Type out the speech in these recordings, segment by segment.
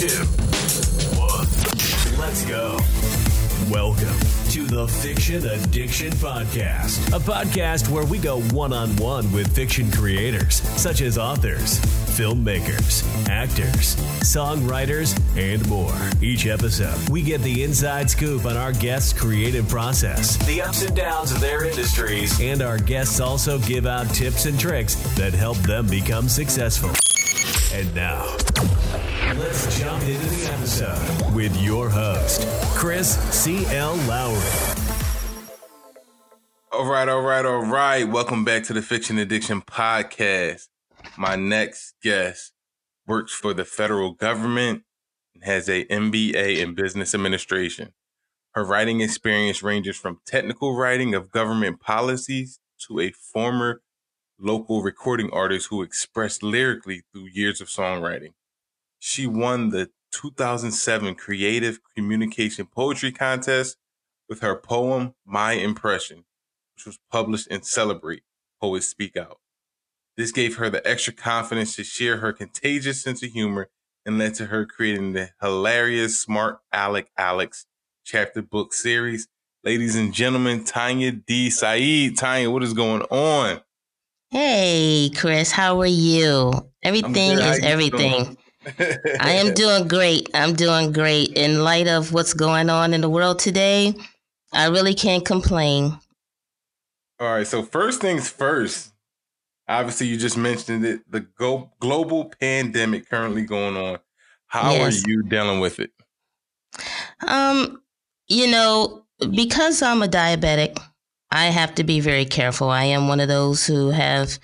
two, one. Let's go. Welcome to the Fiction Addiction Podcast, a podcast where we go one on one with fiction creators such as authors, filmmakers, actors, songwriters, and more. Each episode, we get the inside scoop on our guests' creative process, the ups and downs of their industries, and our guests also give out tips and tricks that help them become successful. And now, let's jump into the episode with your host, Chris C.L. Lowry. All right, all right, all right. Welcome back to the Fiction Addiction Podcast. My next guest works for the federal government and has a MBA in business administration. Her writing experience ranges from technical writing of government policies to a former local recording artist who expressed lyrically through years of songwriting. She won the 2007 Creative Communication Poetry Contest with her poem My Impression, which was published in Celebrate Poets Speak Out. This gave her the extra confidence to share her contagious sense of humor and led to her creating the hilarious Smart Alec Alex chapter book series. Ladies and gentlemen, Taunya D. Said. Taunya, what is going on? Hey, Chris, how are you? Everything is How is you everything. I am doing great. I'm doing great. In light of what's going on in the world today, I really can't complain. All right. So first things first. Obviously, you just mentioned it. The go- global pandemic currently going on. How Yes. are you dealing with it? Um, you know, because I'm a diabetic, I have to be very careful. I am one of those who have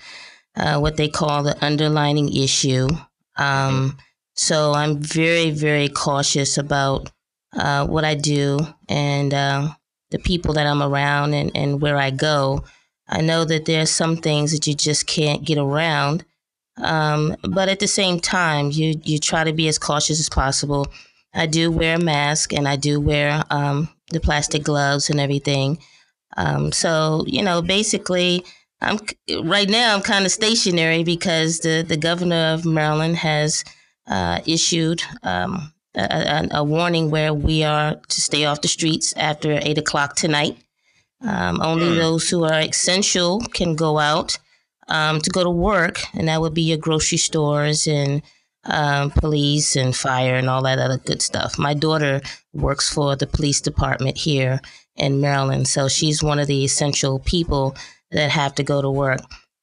uh, what they call the underlining issue. Um, so I'm very, very cautious about uh, what I do and uh, the people that I'm around and, and where I go. I know that there's some things that you just can't get around. Um, but at the same time, you, you try to be as cautious as possible. I do wear a mask and I do wear um, the plastic gloves and everything. Um, so you know, basically, I'm right now I'm kind of stationary because the the governor of Maryland has uh, issued um, a, a, warning where we are to stay off the streets after eight o'clock tonight. Um, only Mm. those who are essential can go out um, to go to work, and that would be your grocery stores and um, police and fire and all that other good stuff. My daughter works for the police department here in Maryland, so she's one of the essential people that have to go to work.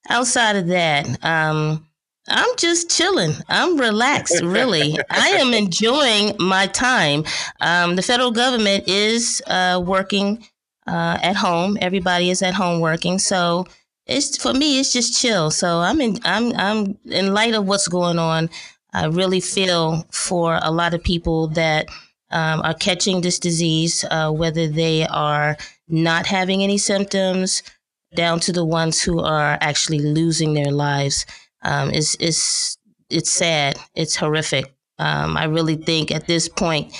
Outside of that, um, I'm just chilling. I'm relaxed, really. I am enjoying my time. Um, the federal government is uh, working uh, at home. Everybody is at home working, so it's for me. It's just chill. So I'm in. I'm. I'm in light of what's going on. I really feel for a lot of people that um, are catching this disease, uh, whether they are not having any symptoms, down to the ones who are actually losing their lives. Um, it's, it's, it's sad. It's horrific. Um, I really think at this point,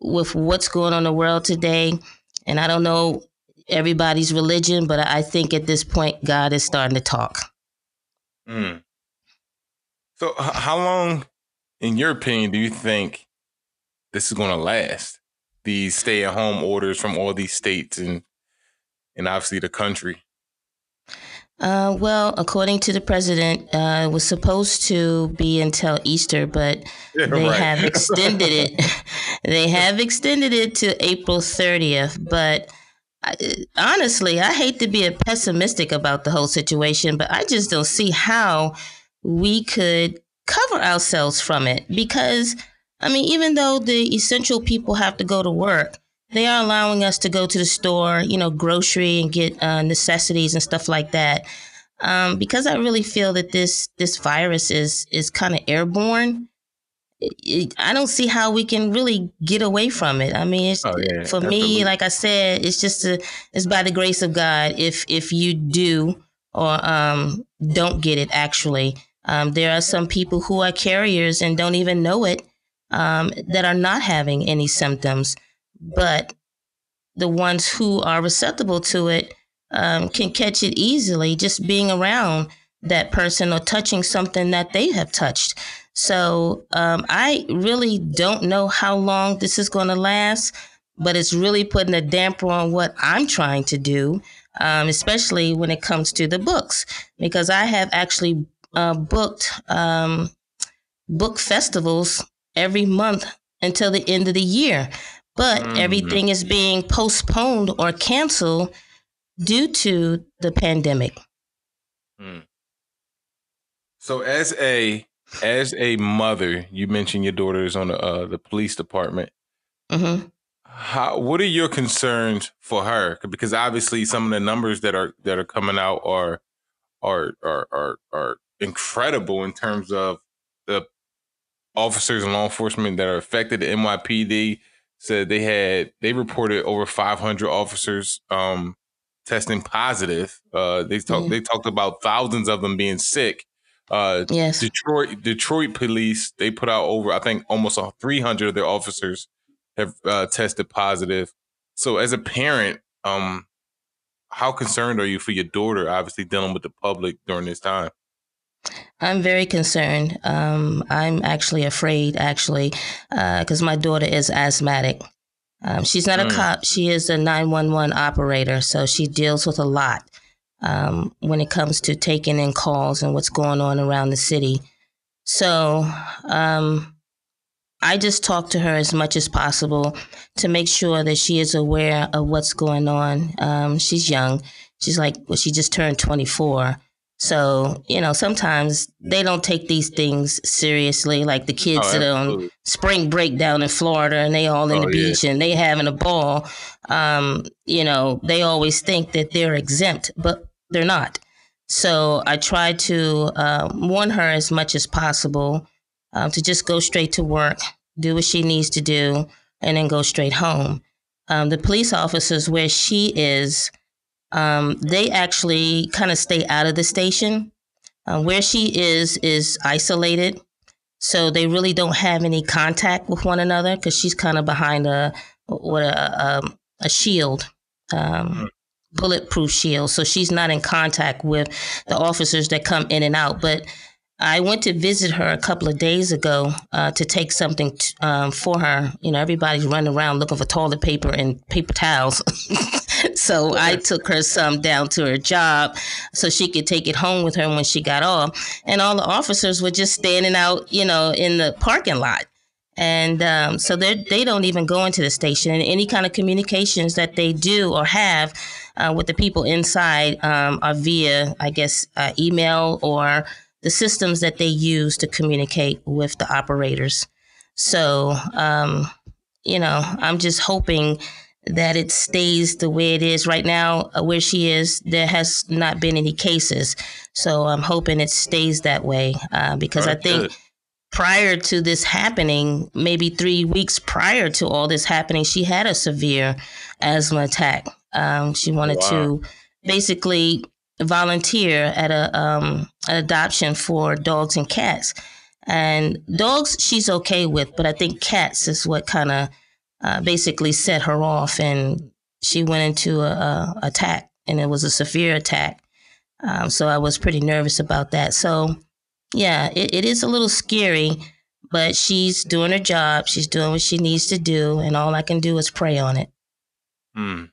with what's going on in the world today, and I don't know everybody's religion, but I think at this point, God is starting to talk. Mm. So, how long, in your opinion, do you think this is going to last? These stay-at-home orders from all these states and and obviously the country. Uh, well, according to the president, uh, it was supposed to be until Easter, but Yeah, they right. have extended it. they have extended it to April 30th. But I, honestly, I hate to be a pessimistic about the whole situation, but I just don't see how we could cover ourselves from it because, I mean, even though the essential people have to go to work, they are allowing us to go to the store, you know, grocery and get uh, necessities and stuff like that. Um, because I really feel that this this virus is is kind of airborne. I don't see how we can really get away from it. I mean, it's, Oh, yeah, for absolutely. me, like I said, it's just a, it's by the grace of God. If if you do or um, don't get it, actually, um, there are some people who are carriers and don't even know it um, that are not having any symptoms, but the ones who are susceptible to it um, can catch it easily just being around that person or touching something that they have touched. So um, I really don't know how long this is going to last, but it's really putting a damper on what I'm trying to do, um, especially when it comes to the books, because I have actually uh, booked um, book festivals every month until the end of the year. But mm-hmm. everything is being postponed or canceled due to the pandemic. Mm. So as a as a mother, you mentioned your daughter is on the, uh, the police department. Mm-hmm. How, what are your concerns for her? Because obviously, some of the numbers that are that are coming out are are are are, are incredible in terms of the officers and law enforcement that are affected. The NYPD said they had they reported over 500 officers um, testing positive. Uh, they talked mm-hmm. they talked about thousands of them being sick. Uh, yes. Detroit Detroit police they put out over I think almost 300 of their officers have uh, tested positive. So as a parent, um, how concerned are you for your daughter? Obviously dealing with the public during this time. I'm very concerned. Um, I'm actually afraid, actually, because uh, my daughter is asthmatic. Um, she's not mm. a cop. She is a 911 operator, so she deals with a lot um, when it comes to taking in calls and what's going on around the city. So um, I just talk to her as much as possible to make sure that she is aware of what's going on. Um, she's young. She's like, well, she just turned 24. So, you know, sometimes they don't take these things seriously. Like the kids oh, that are on spring break down in Florida and they all in oh, the beach yeah. and they having a ball. Um, you know, they always think that they're exempt, but they're not. So I try to uh, warn her as much as possible um, to just go straight to work, do what she needs to do, and then go straight home. Um, the police officers where she is, um, they actually kind of stay out of the station. Uh, where she is is isolated, so they really don't have any contact with one another because she's kind of behind a what a, a, um, a shield, um, mm. bulletproof shield. So she's not in contact with the officers that come in and out. But I went to visit her a couple of days ago uh, to take something t- um, for her. You know, everybody's running around looking for toilet paper and paper towels. so I took her some down to her job so she could take it home with her when she got off. And all the officers were just standing out, you know, in the parking lot. And um, so they they don't even go into the station. And any kind of communications that they do or have uh, with the people inside um, are via, I guess, uh, email or the systems that they use to communicate with the operators. So, um, you know, I'm just hoping that it stays the way it is right now, uh, where she is. There has not been any cases. So I'm hoping it stays that way uh, because right, I think. Good. Prior to this happening, maybe three weeks prior to all this happening, she had a severe asthma attack. Um, she wanted wow. to basically volunteer at a um, an adoption for dogs and cats. And dogs, she's okay with, but I think cats is what kind of uh, basically set her off, and she went into a, a attack, and it was a severe attack. Um, so I was pretty nervous about that. So yeah, it, it is a little scary, but she's doing her job. She's doing what she needs to do, and all I can do is pray on it. Hmm.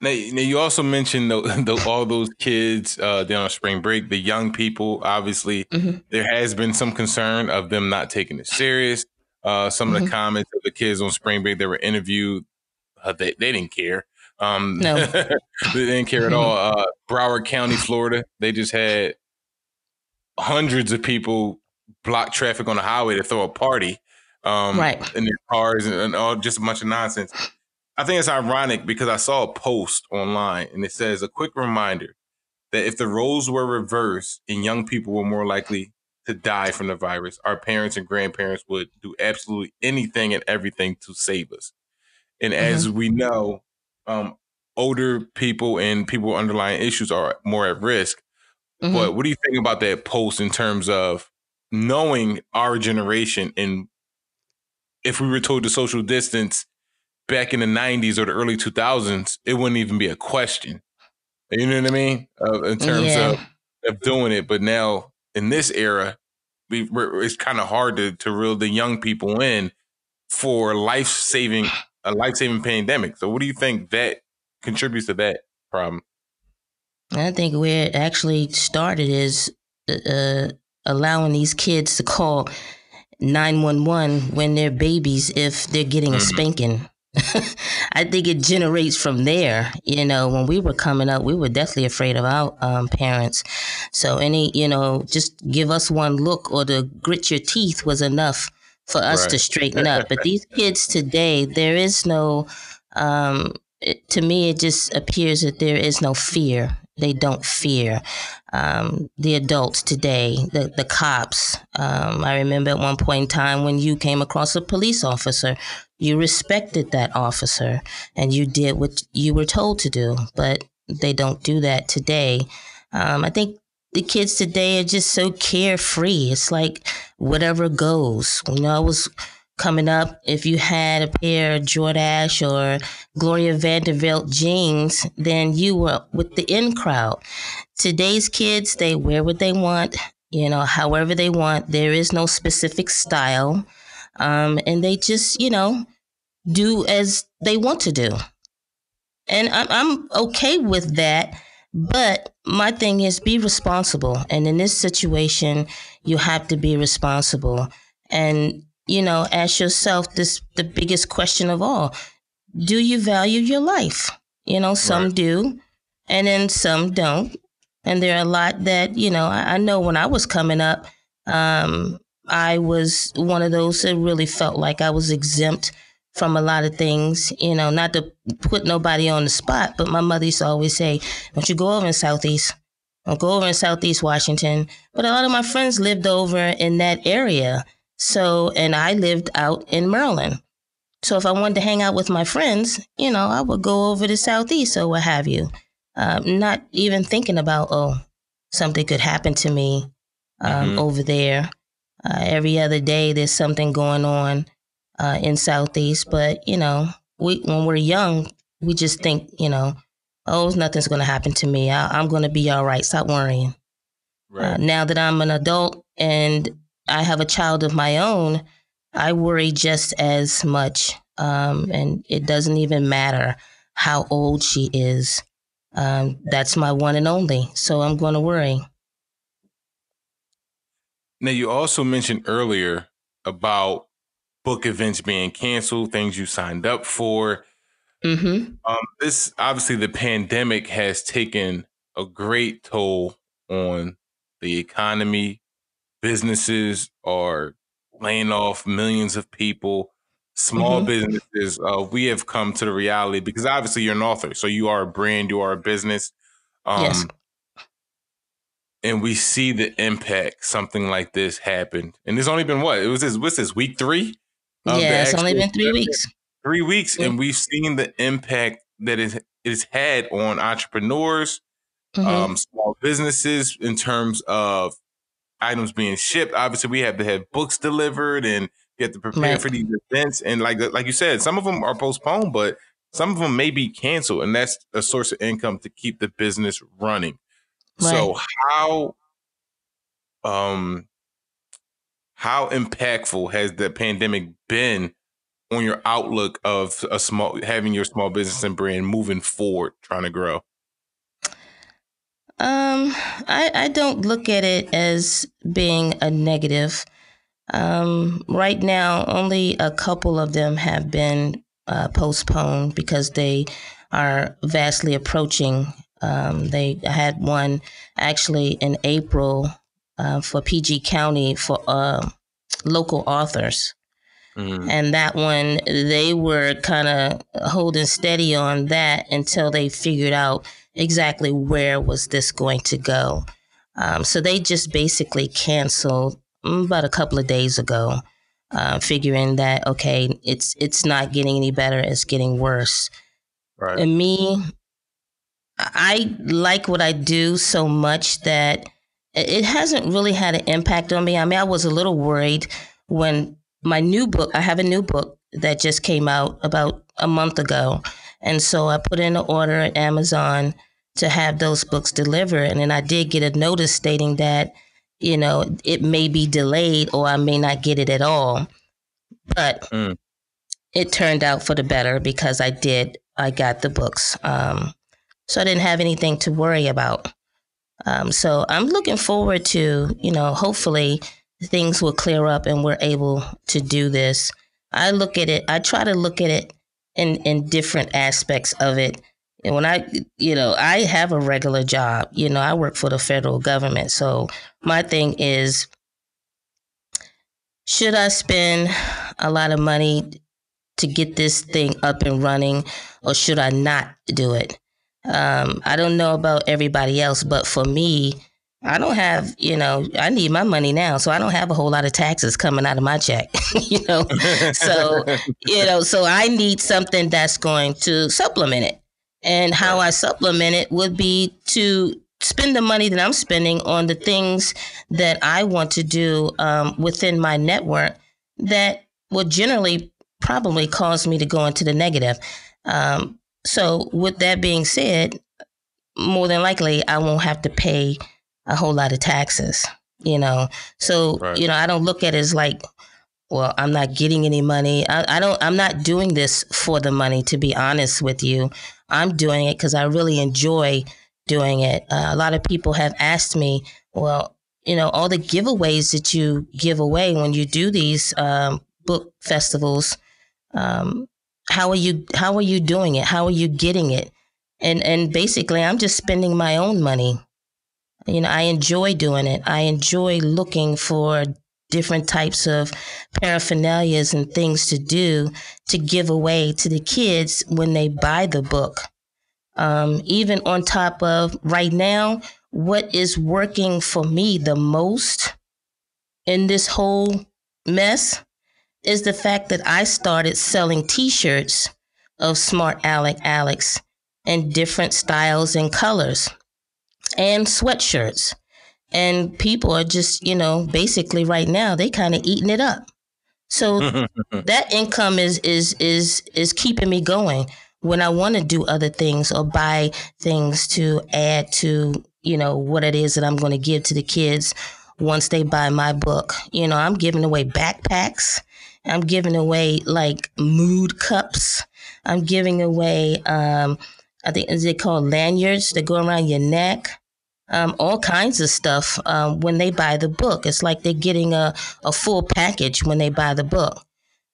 Now, now you also mentioned the, the, all those kids uh, down on spring break, the young people. Obviously, mm-hmm. there has been some concern of them not taking it serious. Uh, some mm-hmm. of the mm-hmm. comments of the kids on spring break that were interviewed, uh, they, they didn't care. Um, no, they didn't care at all. Uh, Broward County, Florida, they just had hundreds of people block traffic on the highway to throw a party um, right. in their cars and, and all just a bunch of nonsense. I think it's ironic because I saw a post online and it says a quick reminder that if the roles were reversed and young people were more likely to die from the virus, our parents and grandparents would do absolutely anything and everything to save us. And mm-hmm. as we know, um, older people and people with underlying issues are more at risk. Mm-hmm. But what do you think about that post in terms of knowing our generation and if we were told to social distance back in the 90s or the early 2000s, it wouldn't even be a question. You know what I mean? Uh, in terms yeah. of of doing it, but now in this era, we it's kind of hard to to reel the young people in for life saving a life saving pandemic. So, what do you think that contributes to that problem? I think where it actually started is uh, allowing these kids to call 911 when they're babies if they're getting a mm-hmm. spanking. I think it generates from there. You know, when we were coming up, we were definitely afraid of our um, parents. So any, you know, just give us one look or to grit your teeth was enough for us right. to straighten up. But these kids today, there is no. Um, it, to me, it just appears that there is no fear. They don't fear um, the adults today, the, the cops. Um, I remember at one point in time when you came across a police officer, you respected that officer and you did what you were told to do, but they don't do that today. Um, I think the kids today are just so carefree. It's like whatever goes. When I was coming up, if you had a pair of Jordache or Gloria Vanderbilt jeans, then you were with the in crowd. Today's kids, they wear what they want, you know, however they want. There is no specific style. Um, and they just, you know, do as they want to do. And I'm, I'm okay with that. But my thing is be responsible. And in this situation, you have to be responsible. And, you know, ask yourself this the biggest question of all. Do you value your life? You know, some right. do, and then some don't. And there are a lot that, you know, I, I know when I was coming up, um, I was one of those that really felt like I was exempt from a lot of things, you know, not to put nobody on the spot, but my mother used to always say, don't you go over in Southeast. Don't go over in Southeast Washington. But a lot of my friends lived over in that area. So, and I lived out in Maryland. So if I wanted to hang out with my friends, you know, I would go over to Southeast or what have you. Um, not even thinking about, oh, something could happen to me um, mm-hmm. over there. Uh, every other day, there's something going on uh, in Southeast. But you know, we when we're young, we just think, you know, oh, nothing's going to happen to me. I, am going to be all right. Stop worrying. Uh, right. Uh, now that I'm an adult and I have a child of my own, I worry just as much. Um, and it doesn't even matter how old she is. Um, that's my one and only. So I'm going to worry. Now, you also mentioned earlier about book events being canceled, things you signed up for. Mm-hmm. Um, this obviously the pandemic has taken a great toll on the economy. Businesses are laying off millions of people. Small mm-hmm. businesses, uh, we have come to the reality because obviously you're an author, so you are a brand, you are a business. Um, yes. And we see the impact something like this happened, and it's only been what? It was this. What's this? Week three? yeah, it's only been three weeks. Three weeks, yeah. and we've seen the impact that it has had on entrepreneurs, mm-hmm. um, small businesses in terms of items being shipped. Obviously, we have to have books delivered and you have to prepare right. for these events. And like like you said, some of them are postponed, but some of them may be canceled, and that's a source of income to keep the business running. Right. So how um how impactful has the pandemic been on your outlook of a small having your small business and brand moving forward, trying to grow? Um, I, I don't look at it as being a negative. Um, right now, only a couple of them have been uh, postponed because they are vastly approaching. Um, they had one actually in April uh, for PG County for uh, local authors. Mm-hmm. And that one, they were kind of holding steady on that until they figured out exactly where was this going to go. Um, so they just basically canceled mm, about a couple of days ago, uh, figuring that okay, it's it's not getting any better; it's getting worse. Right. And me, I like what I do so much that it hasn't really had an impact on me. I mean, I was a little worried when my new book, I have a new book that just came out about a month ago. And so I put in an order at Amazon to have those books delivered. And then I did get a notice stating that, you know, it may be delayed or I may not get it at all. But mm. it turned out for the better because I did, I got the books. Um, so I didn't have anything to worry about. Um, so I'm looking forward to, you know, hopefully things will clear up and we're able to do this. I look at it, I try to look at it in, in different aspects of it. And when I, you know, I have a regular job, you know, I work for the federal government. So my thing is, should I spend a lot of money to get this thing up and running or should I not do it? Um, I don't know about everybody else, but for me, I don't have, you know, I need my money now, so I don't have a whole lot of taxes coming out of my check, you know. so, you know, so I need something that's going to supplement it. And how I supplement it would be to spend the money that I'm spending on the things that I want to do um, within my network that would generally probably cause me to go into the negative. Um, so, with that being said, more than likely, I won't have to pay a whole lot of taxes, you know. So, right. you know, I don't look at it as like, well, I'm not getting any money. I, I don't, I'm not doing this for the money, to be honest with you. I'm doing it because I really enjoy doing it. Uh, a lot of people have asked me, well, you know, all the giveaways that you give away when you do these um, book festivals, um, how are you how are you doing it? How are you getting it? And and basically i'm just spending my own money. You know i enjoy doing it. I enjoy looking for different types of paraphernalias and things to do to give away to the kids when they buy the book. Um, even on top of right now what is working for me the most in this whole mess is the fact that I started selling t shirts of Smart Alec Alex in different styles and colors and sweatshirts. And people are just, you know, basically right now, they kind of eating it up. So that income is is is is keeping me going when I want to do other things or buy things to add to, you know, what it is that I'm going to give to the kids once they buy my book. You know, I'm giving away backpacks. I'm giving away like mood cups. I'm giving away, um, I think, is it called lanyards that go around your neck? Um, all kinds of stuff um, when they buy the book. It's like they're getting a, a full package when they buy the book.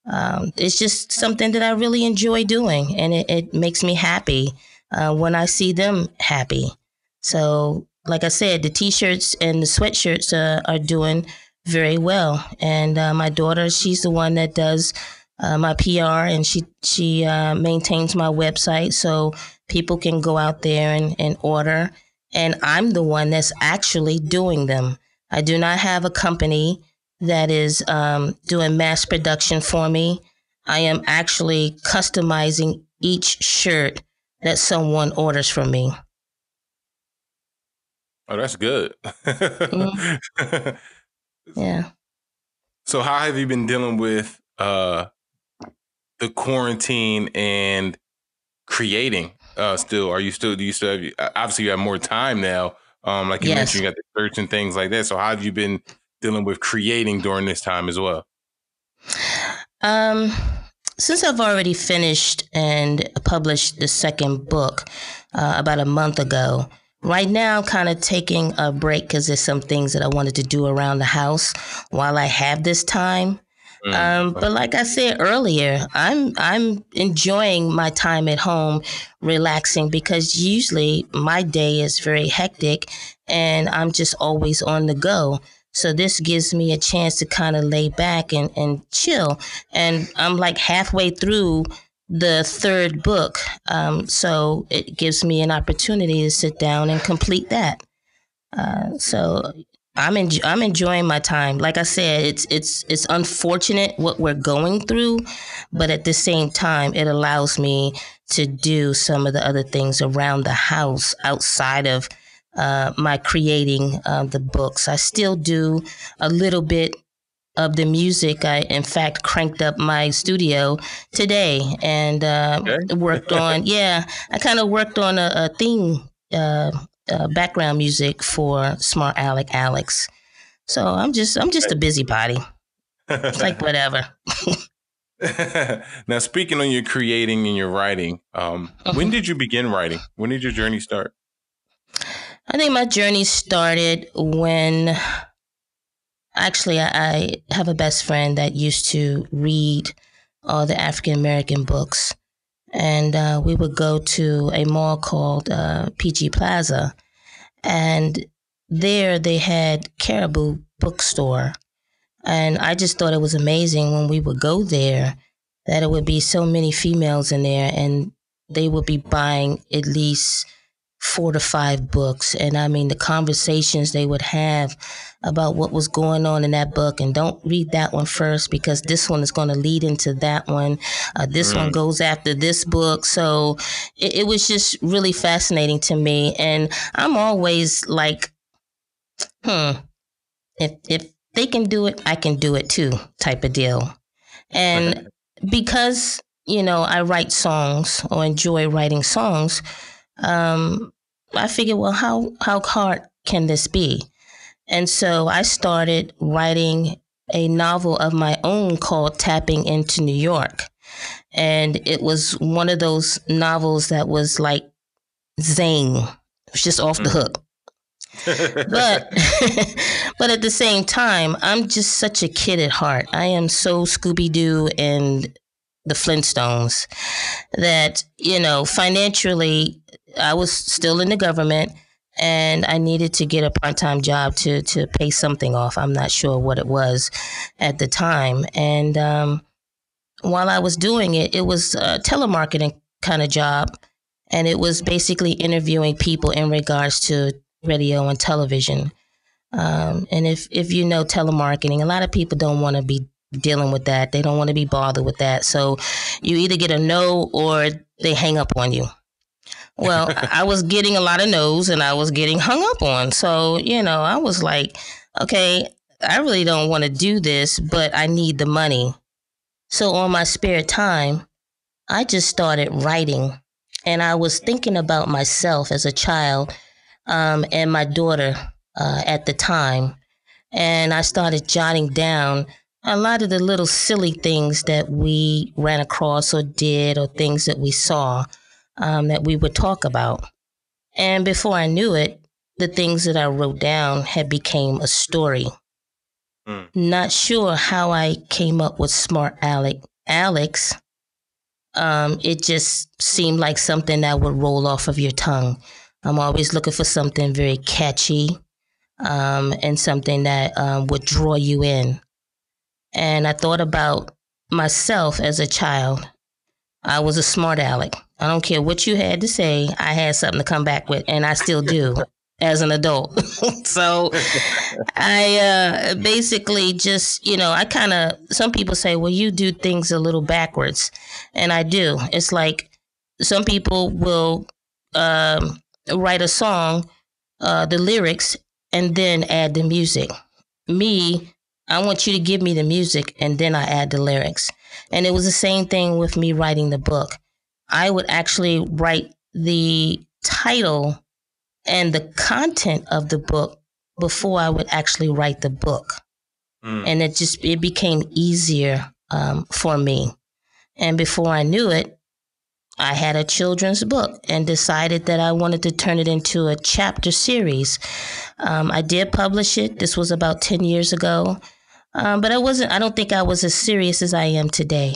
Um, it's just something that I really enjoy doing, and it, it makes me happy uh, when I see them happy. So, like I said, the t shirts and the sweatshirts uh, are doing very well. And uh, my daughter, she's the one that does uh, my PR, and she she uh, maintains my website, so people can go out there and, and order. And I'm the one that's actually doing them. I do not have a company that is um, doing mass production for me. I am actually customizing each shirt that someone orders from me. Oh, that's good. mm-hmm. Yeah. So how have you been dealing with uh the quarantine and creating uh still are you still do you still have uh, obviously you have more time now um like you yes. mentioned you got the church and things like that so how have you been dealing with creating during this time as well um since I've already finished and published the second book uh, about a month ago, Right now, I'm kind of taking a break because there's some things that I wanted to do around the house while I have this time. Mm, um, but like I said earlier, I'm I'm enjoying my time at home, relaxing because usually my day is very hectic, and I'm just always on the go. So this gives me a chance to kind of lay back and, and chill. And I'm like halfway through the third book. Um, so it gives me an opportunity to sit down and complete that. Uh, so I'm I'm enjoying my time. Like I said, it's it's it's unfortunate what we're going through, but at the same time, it allows me to do some of the other things around the house outside of uh, my creating uh, the books. I still do a little bit of the music. I, in fact, cranked up my studio today and uh, okay. worked on, yeah, I kind of worked on a, a, theme uh, uh, background music for Smart Alec Alex. So I'm just I'm just a busybody. It's like whatever. now, speaking on your creating and your writing, um, when did you begin writing? When did your journey start? I think my journey started when actually I have a best friend that used to read all the African American books. And uh, we would go to a mall called uh, PG Plaza. And there they had Karibu Bookstore. And I just thought it was amazing when we would go there that it would be so many females in there and they would be buying at least four to five books. And I mean, the conversations they would have about what was going on in that book. And don't read that one first because this one is going to lead into that one. Uh, this mm. one goes after this book. So it, it was just really fascinating to me. And I'm always like, hmm, if, if they can do it, I can do it too, type of deal. And because, you know, I write songs or enjoy writing songs, um, I figured, well, how how hard can this be? And so I started writing a novel of my own called Tapping into New York. And it was one of those novels that was like zing. It was just off the mm. hook. but but at the same time, I'm just such a kid at heart. I am so Scooby Doo and the Flintstones that, you know, financially I was still in the government and I needed to get a part time job to to pay something off. I'm not sure what it was at the time. And um, while I was doing it, it was a telemarketing kind of job, and it was basically interviewing people in regards to radio and television. Um, and if if you know telemarketing, a lot of people don't want to be dealing with that. They don't want to be bothered with that. So you either get a no or they hang up on you. Well, I was getting a lot of no's and I was getting hung up on. So, you know, I was like, okay, I really don't want to do this, but I need the money. So, on my spare time, I just started writing. And I was thinking about myself as a child um, and my daughter uh, at the time. And I started jotting down a lot of the little silly things that we ran across or did or things that we saw um, that we would talk about. And before I knew it, the things that I wrote down had became a story. Mm. Not sure how I came up with Smart Alec Alex. Um, it just seemed like something that would roll off of your tongue. I'm always looking for something very catchy um, and something that um, would draw you in. And I thought about myself as a child. I was a smart aleck. I don't care what you had to say. I had something to come back with, and I still do as an adult. so I uh, basically just, you know, I kind of, some people say, well, you do things a little backwards. And I do. It's like some people will um, write a song, uh, the lyrics, and then add the music. Me, I want you to give me the music and then I add the lyrics. And it was the same thing with me writing the book. I would actually write the title and the content of the book before I would actually write the book. Mm. And it just it became easier um, for me. And before I knew it, I had a children's book and decided that I wanted to turn it into a chapter series. Um, I did publish it. This was about 10 years ago. Um, but I wasn't, I don't think I was as serious as I am today.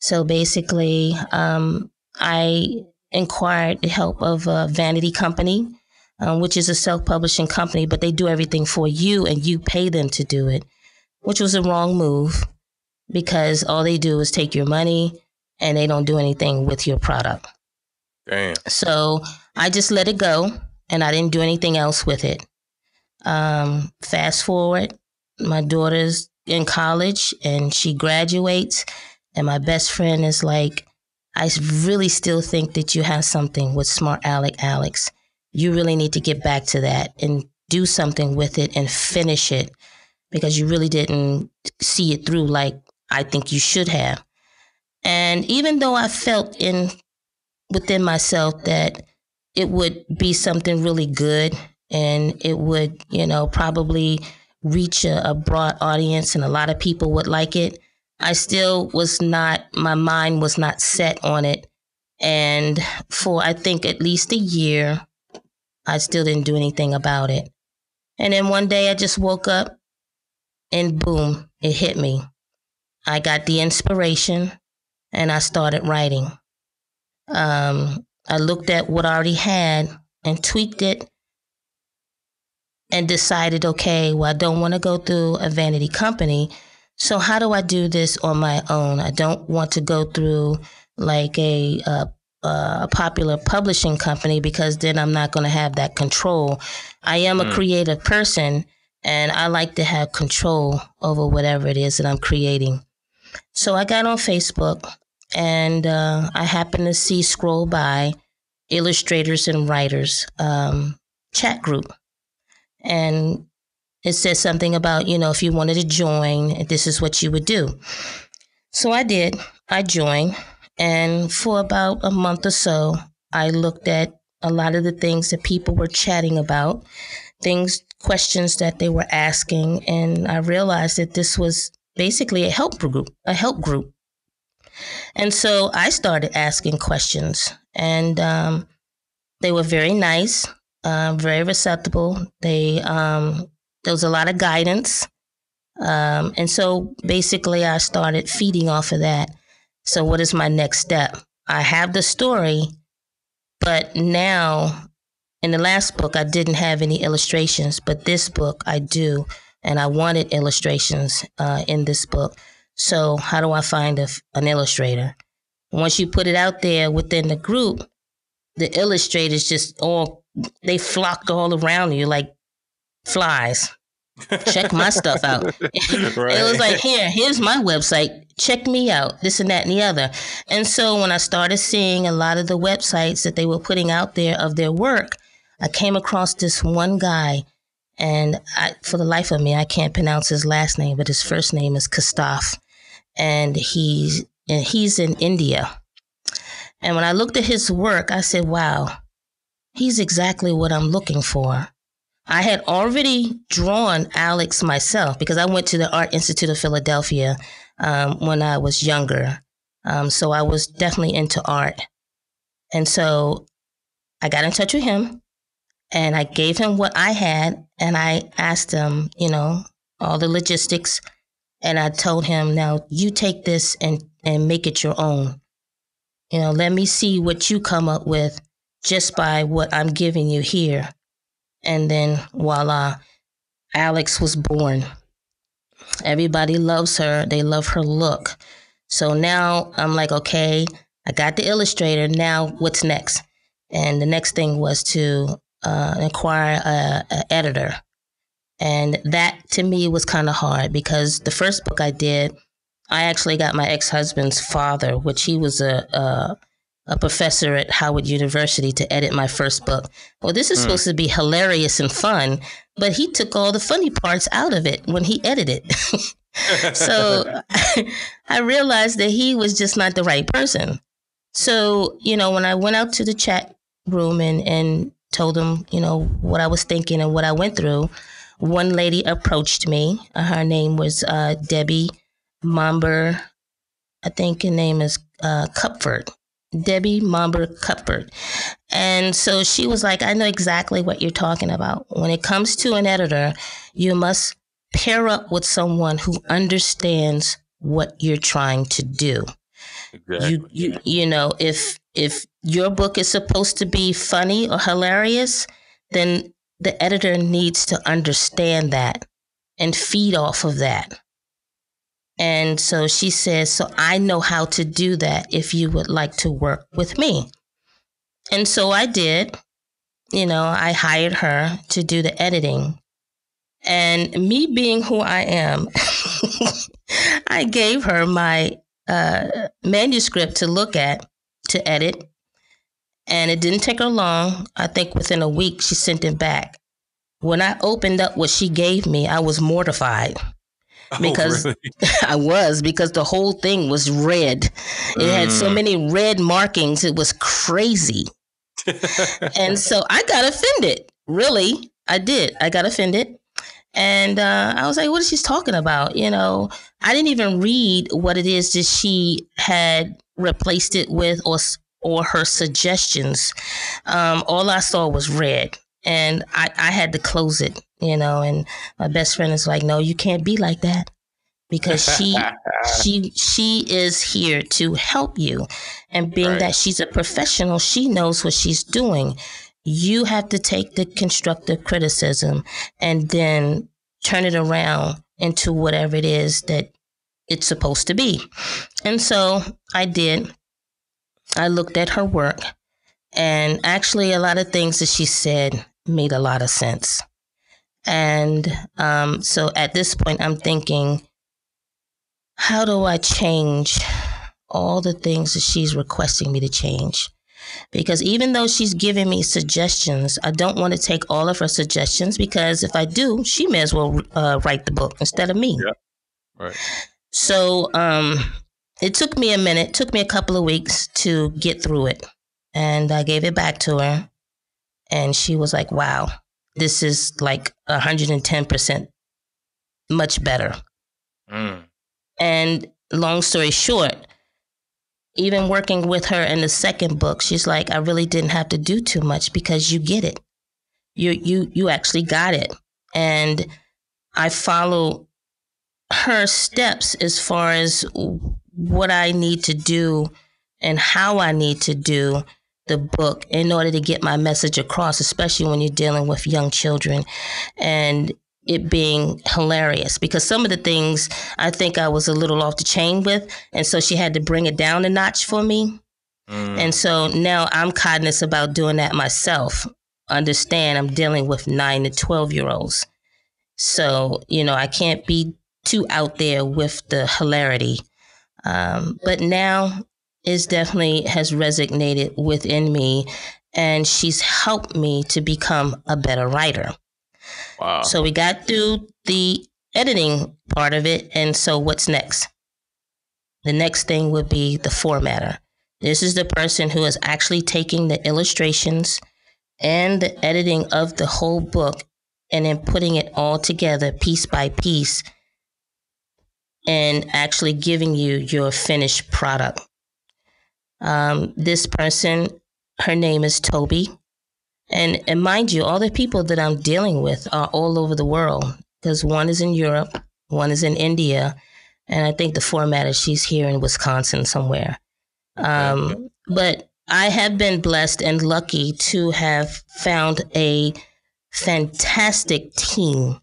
So basically, um, I inquired the help of a vanity company, um, which is a self publishing company, but they do everything for you and you pay them to do it, which was a wrong move because all they do is take your money and they don't do anything with your product. Damn. So I just let it go and I didn't do anything else with it. Um, fast forward, my daughter's in college and she graduates and my best friend is like i really still think that you have something with smart alec alex you really need to get back to that and do something with it and finish it because you really didn't see it through like i think you should have and even though i felt in within myself that it would be something really good and it would, you know, probably reach a, a broad audience and a lot of people would like it. I still was not, my mind was not set on it. And for I think at least a year, I still didn't do anything about it. And then one day I just woke up and boom, it hit me. I got the inspiration and I started writing. Um, I looked at what I already had and tweaked it and decided, okay, well, I don't want to go through a vanity company. So how do I do this on my own? I don't want to go through like a, a, a popular publishing company because then I'm not going to have that control. I am a mm. creative person and I like to have control over whatever it is that I'm creating. So I got on Facebook and uh, I happened to see scroll by illustrators and writers um, chat group. And it says something about, you know, if you wanted to join, this is what you would do. So I did. I joined. And for about a month or so, I looked at a lot of the things that people were chatting about, things, questions that they were asking. And I realized that this was basically a help group, a help group. And so I started asking questions, and um, they were very nice, uh, very receptive. They um, there was a lot of guidance, um, and so basically I started feeding off of that. So what is my next step? I have the story, but now in the last book I didn't have any illustrations, but this book I do and I wanted illustrations uh, in this book. So how do I find a, an illustrator? Once you put it out there within the group, the illustrators just all they flocked all around you like flies. Check my stuff out. right. It was like, here, here's my website. Check me out. This and that and the other. And so when I started seeing a lot of the websites that they were putting out there of their work, I came across this one guy and I, for the life of me, I can't pronounce his last name, but his first name is Kastaf. And he's, and he's in India. And when I looked at his work, I said, wow, he's exactly what I'm looking for. I had already drawn Alex myself because I went to the Art Institute of Philadelphia um, when I was younger. Um, so I was definitely into art. And so I got in touch with him and I gave him what I had and I asked him, you know, all the logistics. And I told him, now you take this and, and make it your own. You know, let me see what you come up with just by what I'm giving you here. And then voila, Alex was born. Everybody loves her. They love her look. So now I'm like, okay, I got the illustrator. Now what's next? And the next thing was to uh, acquire a, a editor. And that to me was kind of hard because the first book I did, I actually got my ex husband's father, which he was a, a, a professor at Howard University, to edit my first book. Well, this is mm. supposed to be hilarious and fun, but he took all the funny parts out of it when he edited. so I realized that he was just not the right person. So, you know, when I went out to the chat room and, and told them, you know, what I was thinking and what I went through. One lady approached me. Uh, her name was uh, Debbie Momber. I think her name is uh, Cupford. Debbie Momber Cupford. And so she was like, I know exactly what you're talking about. When it comes to an editor, you must pair up with someone who understands what you're trying to do. Exactly. You, you, you know, if if your book is supposed to be funny or hilarious, then the editor needs to understand that and feed off of that. And so she says, So I know how to do that if you would like to work with me. And so I did. You know, I hired her to do the editing. And me being who I am, I gave her my uh, manuscript to look at to edit. And it didn't take her long. I think within a week, she sent it back. When I opened up what she gave me, I was mortified because oh, really? I was because the whole thing was red. It mm. had so mm. many red markings. It was crazy. and so I got offended. Really, I did. I got offended. And uh, I was like, what is she talking about? You know, I didn't even read what it is that she had replaced it with or, or her suggestions. Um, all I saw was red. And I, I had to close it, you know, and my best friend is like, no, you can't be like that because she she she is here to help you and being right. that she's a professional she knows what she's doing you have to take the constructive criticism and then turn it around into whatever it is that it's supposed to be. And so I did. I looked at her work, and actually, a lot of things that she said made a lot of sense. And um, so at this point, I'm thinking, how do I change all the things that she's requesting me to change? because even though she's giving me suggestions, I don't want to take all of her suggestions because if I do, she may as well uh, write the book instead of me. Yeah. Right. So um, it took me a minute, took me a couple of weeks to get through it. And I gave it back to her. And she was like, wow, this is like 110% much better. Mm. And long story short, even working with her in the second book, she's like, I really didn't have to do too much because you get it. You you you actually got it. And I follow her steps as far as what I need to do and how I need to do the book in order to get my message across, especially when you're dealing with young children. And it being hilarious because some of the things I think I was a little off the chain with. And so she had to bring it down a notch for me. Mm. And so now I'm cognizant about doing that myself. Understand I'm dealing with nine to 12 year olds. So, you know, I can't be too out there with the hilarity. Um, but now is definitely has resonated within me and she's helped me to become a better writer. Wow. So we got through the editing part of it. And so what's next? The next thing would be the formatter. This is the person who is actually taking the illustrations and the editing of the whole book and then putting it all together piece by piece and actually giving you your finished product. Um, this person, her name is Toby. And, and mind you, all the people that I'm dealing with are all over the world because one is in Europe, one is in India, and I think the format is she's here in Wisconsin somewhere. Um, but I have been blessed and lucky to have found a fantastic team.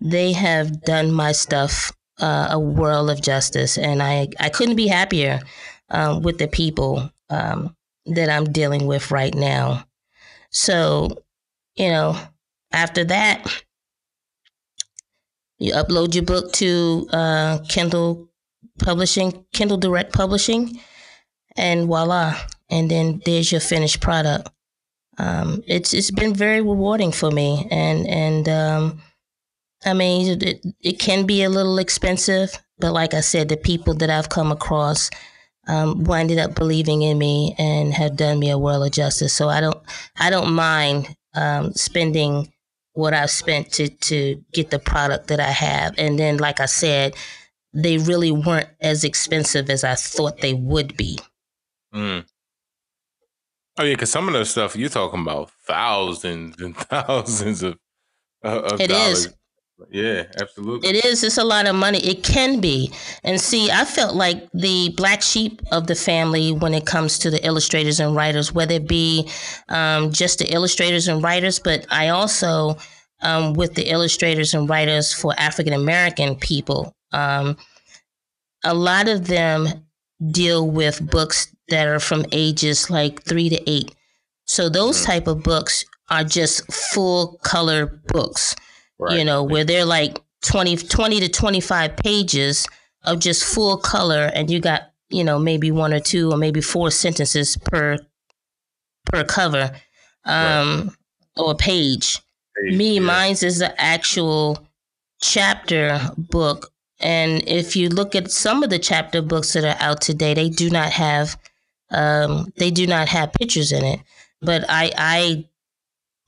They have done my stuff uh, a world of justice, and I, I couldn't be happier um, with the people um, that I'm dealing with right now. So, you know, after that, you upload your book to uh, Kindle Publishing, Kindle Direct Publishing, and voila. And then there's your finished product. Um, it's it's been very rewarding for me, and and um, I mean it, it can be a little expensive, but like I said, the people that I've come across um, winded up believing in me and have done me a world of justice. So I don't I don't mind um, spending what I've spent to to get the product that I have. And then, like I said, they really weren't as expensive as I thought they would be. Mm. Oh yeah, because some of the stuff you're talking about thousands and thousands of, uh, of it dollars. Is. Yeah, absolutely. It is. It's a lot of money. It can be. And see, I felt like the black sheep of the family when it comes to the illustrators and writers, whether it be um, just the illustrators and writers, but I also, um, with the illustrators and writers for African American people, um, a lot of them deal with books that are from ages like three to eight. So those mm-hmm. type of books are just full color books right. you know, where they're like 20, 20 to 25 pages of just full color and you got, you know, maybe one or two or maybe four sentences per per cover um right. or page. page Me, yeah. mine's is the actual chapter book. And if you look at some of the chapter books that are out today, they do not have um, they do not have pictures in it. but I I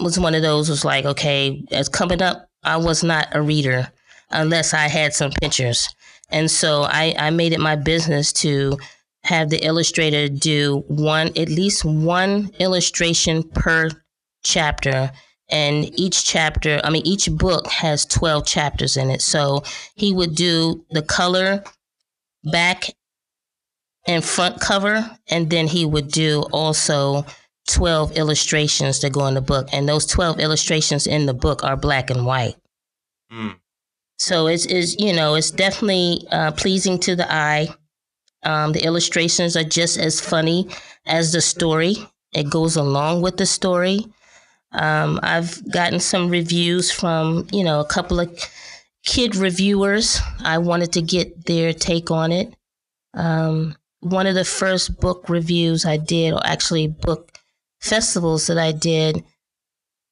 was one of those was like, okay, as coming up, I was not a reader unless I had some pictures. And so I, I made it my business to have the illustrator do one, at least one illustration per chapter. And each chapter, I mean, each book has 12 chapters in it. So he would do the color back and front cover, and then he would do also 12 illustrations that go in the book. And those 12 illustrations in the book are black and white. Mm. So it's, it's, you know, it's definitely uh, pleasing to the eye. Um, the illustrations are just as funny as the story. It goes along with the story. Um, I've gotten some reviews from, you know, a couple of kid reviewers. I wanted to get their take on it. Um, one of the first book reviews I did, or actually book festivals that I did,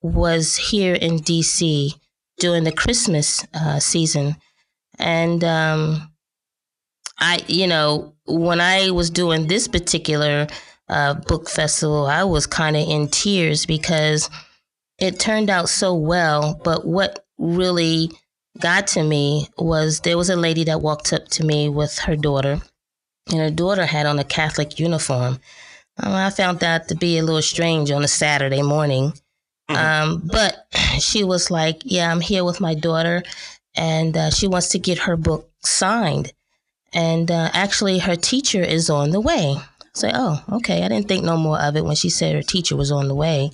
was here in DC during the Christmas uh, season. And um, I, you know, when I was doing this particular uh, book festival, I was kind of in tears because it turned out so well. But what really got to me was there was a lady that walked up to me with her daughter, and her daughter had on a Catholic uniform. Um, I found that to be a little strange on a Saturday morning. Mm-hmm. Um, but she was like, Yeah, I'm here with my daughter, and uh, she wants to get her book signed. And uh, actually, her teacher is on the way. Say, oh, okay. I didn't think no more of it when she said her teacher was on the way.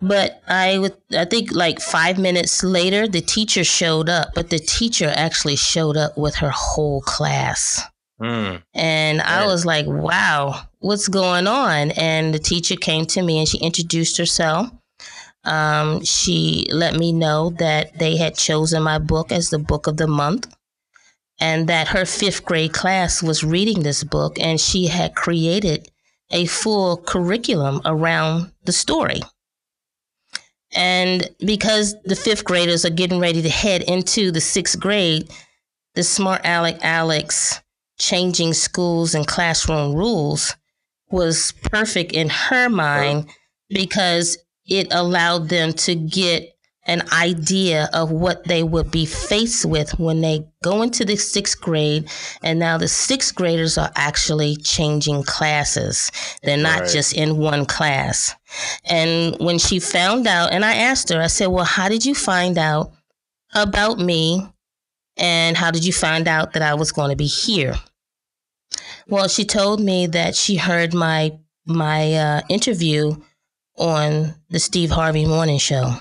But I would, I think like five minutes later, the teacher showed up, but the teacher actually showed up with her whole class. Mm. And I was like, wow, what's going on? And the teacher came to me and she introduced herself. Um, she let me know that they had chosen my book as the book of the month and that her fifth grade class was reading this book and she had created a full curriculum around the story. And because the fifth graders are getting ready to head into the sixth grade, the smart Alec Alex changing schools and classroom rules was perfect in her mind because it allowed them to get an idea of what they would be faced with when they go into the sixth grade. And now the sixth graders are actually changing classes. They're not right. just in one class. And when she found out, and I asked her, I said, Well, how did you find out about me and how did you find out that I was going to be here? Well, she told me that she heard my my uh, interview on the Steve Harvey Morning Show.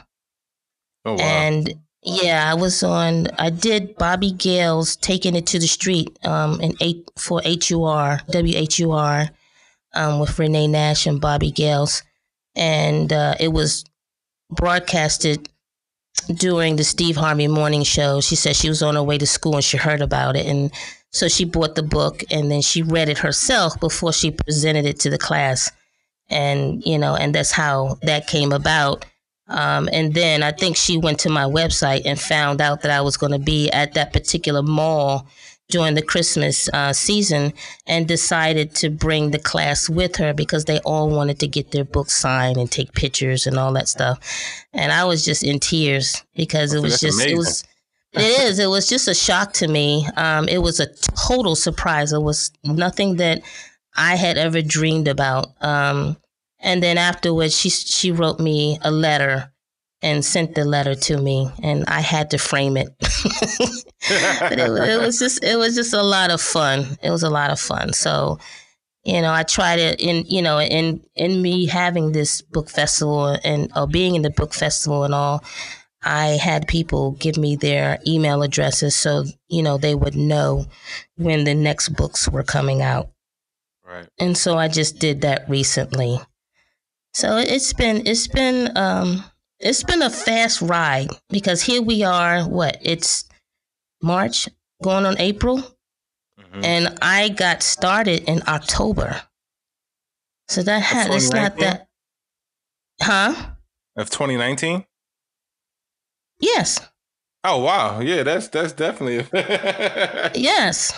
Oh wow! And yeah, I was on. I did Bobby Gale's "Taking It to the Street" um, in eight for HUR WHUR um, with Renee Nash and Bobby Gales, and uh, it was broadcasted during the Steve Harvey morning show. She said she was on her way to school and she heard about it. And so she bought the book and then she read it herself before she presented it to the class. And, you know, and that's how that came about. Um, and then I think she went to my website and found out that I was going to be at that particular mall during the Christmas uh, season and decided to bring the class with her because they all wanted to get their book signed and take pictures and all that stuff. And I was just in tears because it was just, amazing. it was, it is, it was just a shock to me. Um, it was a total surprise. It was nothing that I had ever dreamed about. Um, and then afterwards, she, she wrote me a letter and sent the letter to me, and I had to frame it. but it, it, was just it was just a lot of fun. It was a lot of fun. So, you know, I try to in you know in in me having this book festival and or being in the book festival and all. I had people give me their email addresses so you know they would know when the next books were coming out. Right. And so I just did that recently. So it's been it's been um it's been a fast ride because here we are, what? It's March going on April. Mm-hmm. And I got started in October. So that had it's not that Huh? Of 2019? Yes. Oh wow. Yeah, that's that's definitely Yes.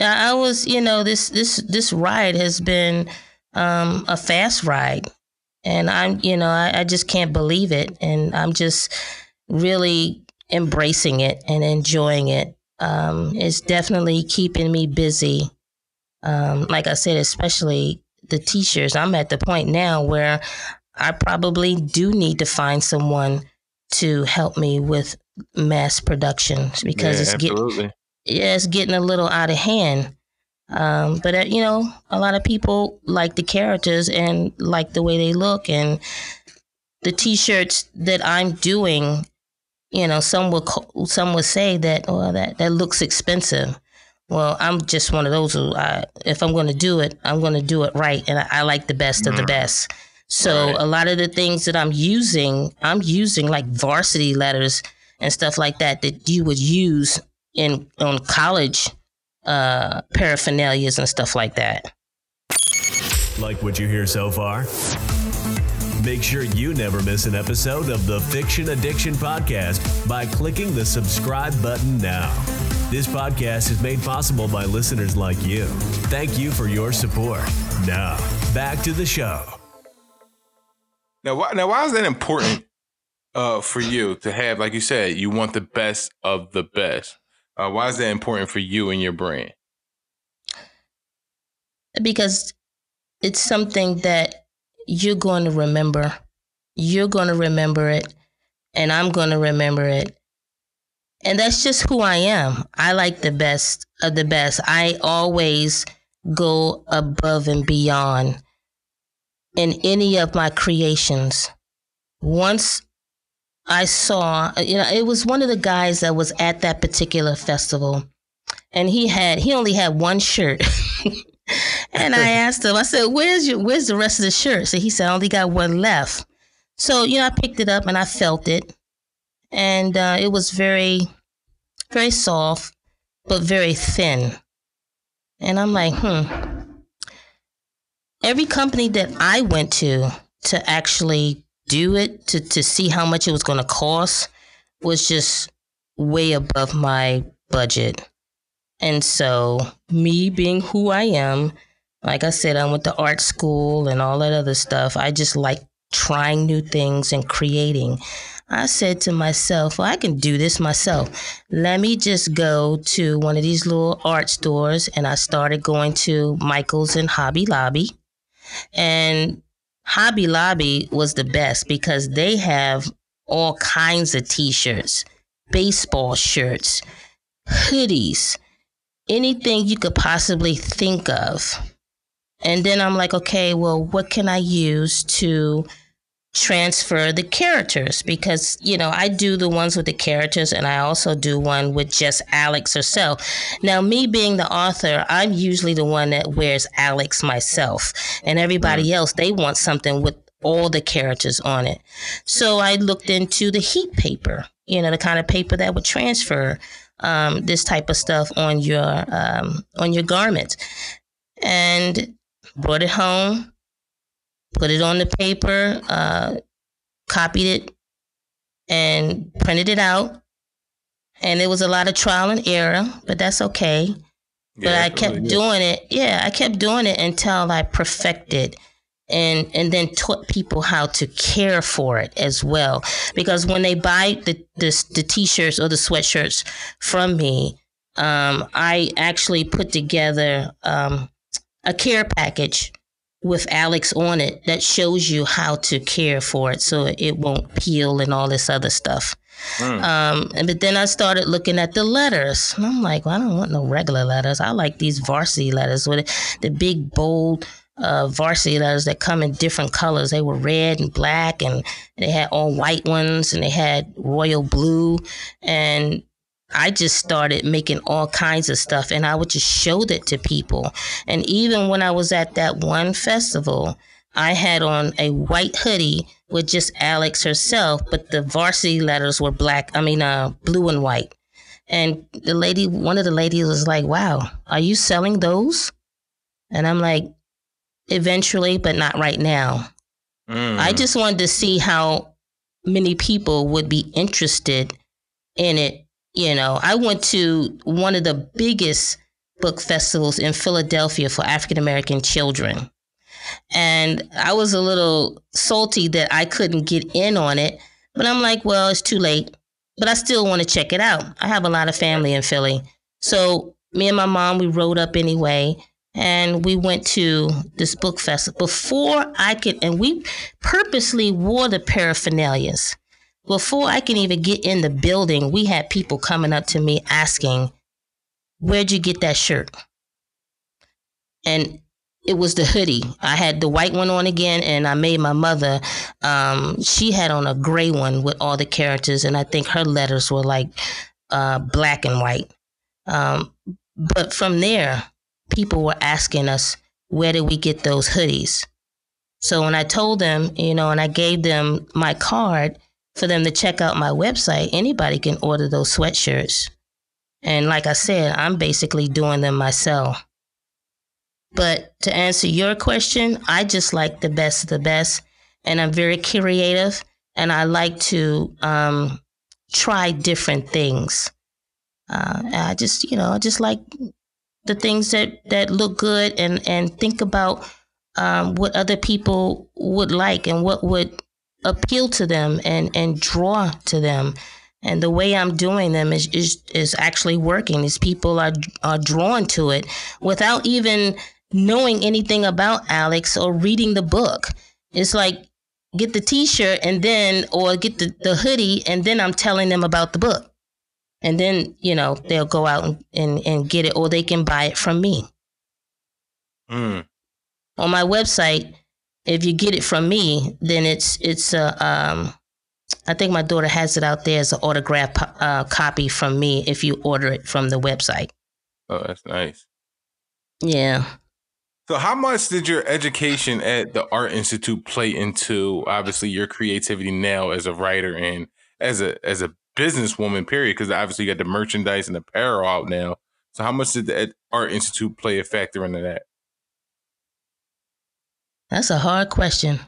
I was, you know, this this this ride has been um, a fast ride And I'm, you know, I, I just can't believe it. And I'm just really embracing it and enjoying it. Um, it's definitely keeping me busy. Um, like I said, especially the t shirts. I'm at the point now where I probably do need to find someone to help me with mass production because Yeah, it's absolutely. getting yeah, it's getting a little out of hand. Um, but uh, you know, a lot of people like the characters and like the way they look, and the T-shirts that I'm doing. You know, some will co- some would say that, oh, that that looks expensive. Well, I'm just one of those who, I, if I'm going to do it, I'm going to do it right, and I, I like the best of the best. So Right. a lot of the things that I'm using, I'm using like varsity letters and stuff like that that you would use in on college uh, paraphernalias and stuff like that. Like what you hear so far? Make sure you never miss an episode of the Fiction Addiction Podcast by clicking the subscribe button now. This podcast is made possible by listeners like you. Thank you for your support. Now, back to the show. Now, why, now, why is that important uh, for you to have? Like you said, you want the best of the best. Uh, why is that important for you and your brand? because it's something that you're going to remember. You're going to remember it, and I'm going to remember it. And that's just who I am. I like the best of the best. I always go above and beyond in any of my creations. Once I saw, you know, it was one of the guys that was at that particular festival, and he had, he only had one shirt. And I asked him, I said, "Where's your Where's the rest of the shirt?" So he said, "I only got one left." So you know, I picked it up and I felt it, and uh, it was very, very soft, but very thin. And I'm like, hmm. Every company that I went to to actually do it to to see how much it was going to cost was just way above my budget. And so, me being who I am, like I said, I went to art school and all that other stuff. I just like trying new things and creating. I said to myself, well, I can do this myself. Let me just go to one of these little art stores. And I started going to Michael's and Hobby Lobby. And Hobby Lobby was the best because they have all kinds of t shirts, baseball shirts, hoodies, anything you could possibly think of. And then I'm like, okay, well, what can I use to transfer the characters? Because, you know, I do the ones with the characters and I also do one with just Alex herself. Now, me being the author, I'm usually the one that wears Alex myself. And everybody else, they want something with all the characters on it. So I looked into the heat paper, you know, the kind of paper that would transfer um, this type of stuff on your um, on your garment and brought it home, put it on the paper, uh, copied it, and printed it out. And it was a lot of trial and error, but that's okay. But I kept absolutely. doing it. Yeah, I kept doing it until I perfected and and then taught people how to care for it as well. Because when they buy the the, the t-shirts or the sweatshirts from me, um, I actually put together um, a care package with Alex on it that shows you how to care for it so it won't peel and all this other stuff. Um, and- but then I started looking at the letters, and I'm like, well, I don't want no regular letters. I like these varsity letters with the big bold uh, varsity letters that come in different colors. They were red and black, and they had all white ones, and they had royal blue, and I just started making all kinds of stuff and I would just show that to people. And even when I was at that one festival, I had on a white hoodie with just Alex herself, but the varsity letters were black, I mean, uh, blue and white. And the lady, one of the ladies was like, wow, are you selling those? And I'm like, eventually, but not right now. Mm. I just wanted to see how many people would be interested in it. You know, I went to one of the biggest book festivals in Philadelphia for African American children. And I was a little salty that I couldn't get in on it. But I'm like, well, it's too late. But I still want to check it out. I have a lot of family in Philly. So me and my mom, we rode up anyway. And we went to this book festival before I could, and we purposely wore the paraphernalias. Before I can even get in the building, we had people coming up to me asking, Where'd you get that shirt? And it was the hoodie. I had the white one on again, and I made my mother. Um, she had on a gray one with all the characters, and I think her letters were like uh, black and white. Um, but from there, people were asking us, where did we get those hoodies? So when I told them, you know, and I gave them my card for them to check out my website, anybody can order those sweatshirts. And like I said, I'm basically doing them myself. But to answer your question, I just like the best of the best, and I'm very creative, and I like to um, try different things. Uh, I just, you know, I just like the things that that look good, and and think about um, what other people would like and what would appeal to them and and draw to them. And the way I'm doing them is, is, is actually working. These people are, are drawn to it without even knowing anything about Alex or reading the book. It's like get the t-shirt and then or get the, the hoodie and then I'm telling them about the book. And then, you know, they'll go out and, and, and get it or they can buy it from me. Mm. On my website, if you get it from me, then it's it's a um I think my daughter has it out there as an autograph uh, copy from me if you order it from the website. Oh, that's nice. Yeah. So, how much did your education at the Art Institute play into obviously your creativity now as a writer and as a as a businesswoman? Period, because obviously you got the merchandise and apparel out now. So, how much did the Art Institute play a factor into that? That's a hard question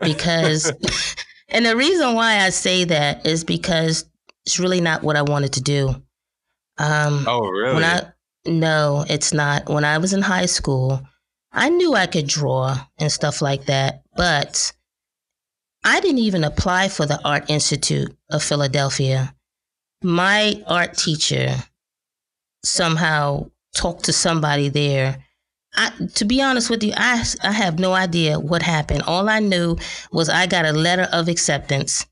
because, and the reason why I say that is because it's really not what I wanted to do. Um, oh, really? When I no, it's not. When I was in high school, I knew I could draw and stuff like that, but I didn't even apply for the Art Institute of Philadelphia. My art teacher somehow talked to somebody there. I, to be honest with you, I, I have no idea what happened. All I knew was I got a letter of acceptance.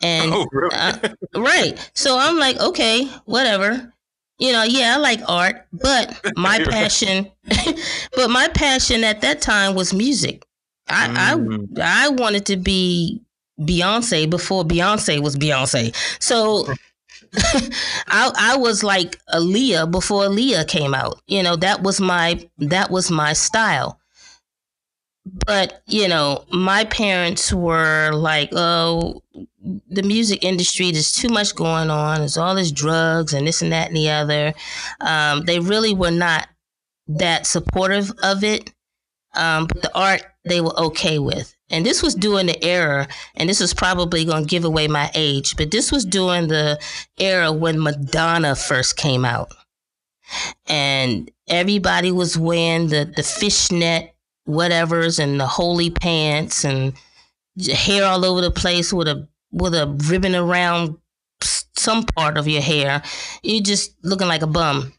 And oh, really? uh, right. So I'm like, okay, whatever you know, yeah, I like art, but my passion, but my passion at that time was music. I, mm. I, I wanted to be Beyonce before Beyonce was Beyonce. So I, I was like Aaliyah before Aaliyah came out. You know, that was my, that was my style. But you know my parents were like oh the music industry there's too much going on. There's all this drugs and this and that and the other. Um, they really were not that supportive of it. Um, but the art they were okay with and this was during the era and this was probably going to give away my age but this was during the era when madonna first came out and everybody was wearing the, the fishnet whatevers and the holy pants and hair all over the place with a with a ribbon around some part of your hair. You're just looking like a bum.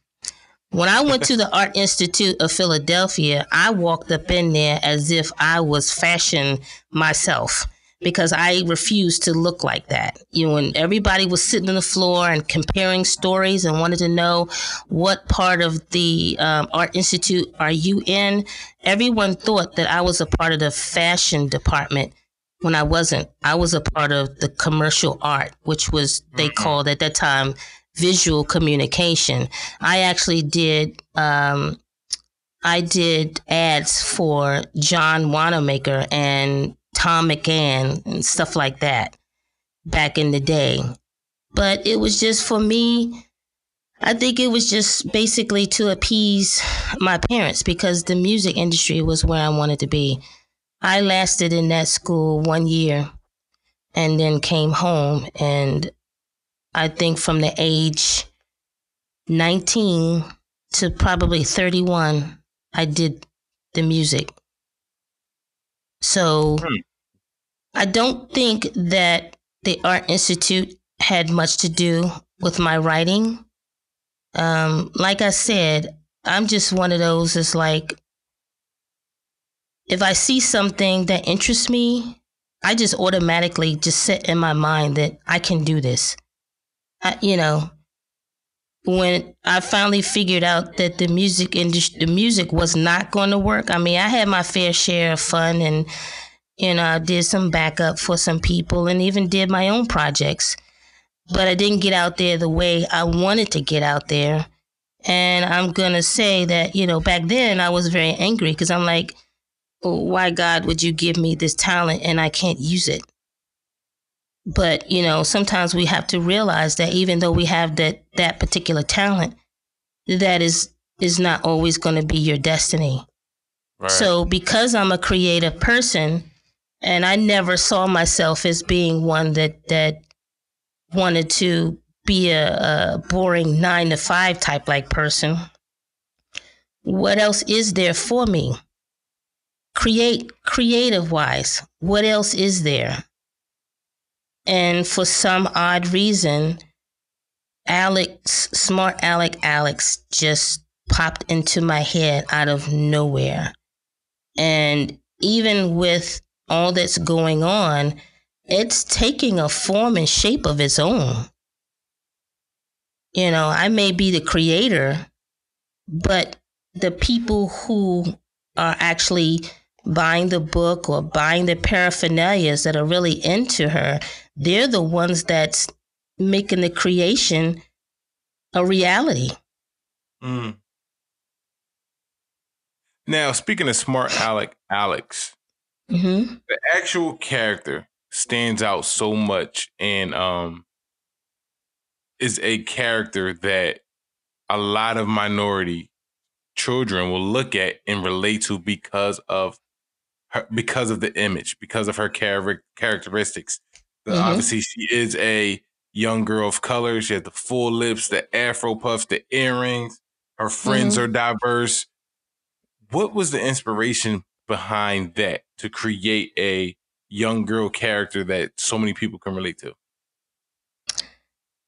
When I went to the Art Institute of Philadelphia, I walked up in there as if I was fashion myself because I refused to look like that. You know, when everybody was sitting on the floor and comparing stories and wanted to know what part of the um, Art Institute are you in, everyone thought that I was a part of the fashion department when I wasn't. I was a part of the commercial art, which was, they mm-hmm. called at that time, visual communication. I actually did, um, I did ads for John Wanamaker and Thom McAn and stuff like that back in the day. But it was just for me, I think it was just basically to appease my parents because the music industry was where I wanted to be. I lasted in that school one year and then came home. And I think from the age 19 to probably 31, I did the music So hmm. I don't think that the Art Institute had much to do with my writing. Um, like I said, I'm just one of those that's like, if I see something that interests me, I just automatically just set in my mind that I can do this. I, you know, when I finally figured out that the music industry, the music was not going to work. I mean, I had my fair share of fun and, you know, I did some backup for some people and even did my own projects. But I didn't get out there the way I wanted to get out there. And I'm going to say that, you know, back then I was very angry because I'm like, why, God, would you give me this talent and I can't use it? But, you know, sometimes we have to realize that even though we have that, that particular talent, that is, is not always going to be your destiny. Right. So because I'm a creative person and I never saw myself as being one that, that wanted to be a, a boring nine to five type like person, what else is there for me? Create creative wise. What else is there? And for some odd reason, Alex, smart Alec Alex just popped into my head out of nowhere. And even with all that's going on, it's taking a form and shape of its own. You know, I may be the creator, but the people who are actually buying the book or buying the paraphernalias that are really into her, they're the ones that's making the creation a reality. Mm. Now, speaking of smart Alec Alex, mm-hmm. the actual character stands out so much and um is a character that a lot of minority children will look at and relate to because of her, because of the image, because of her char- characteristics. Mm-hmm. Obviously, she is a young girl of color. She has the full lips, the afro puffs, the earrings. Her friends mm-hmm. are diverse. What was the inspiration behind that to create a young girl character that so many people can relate to?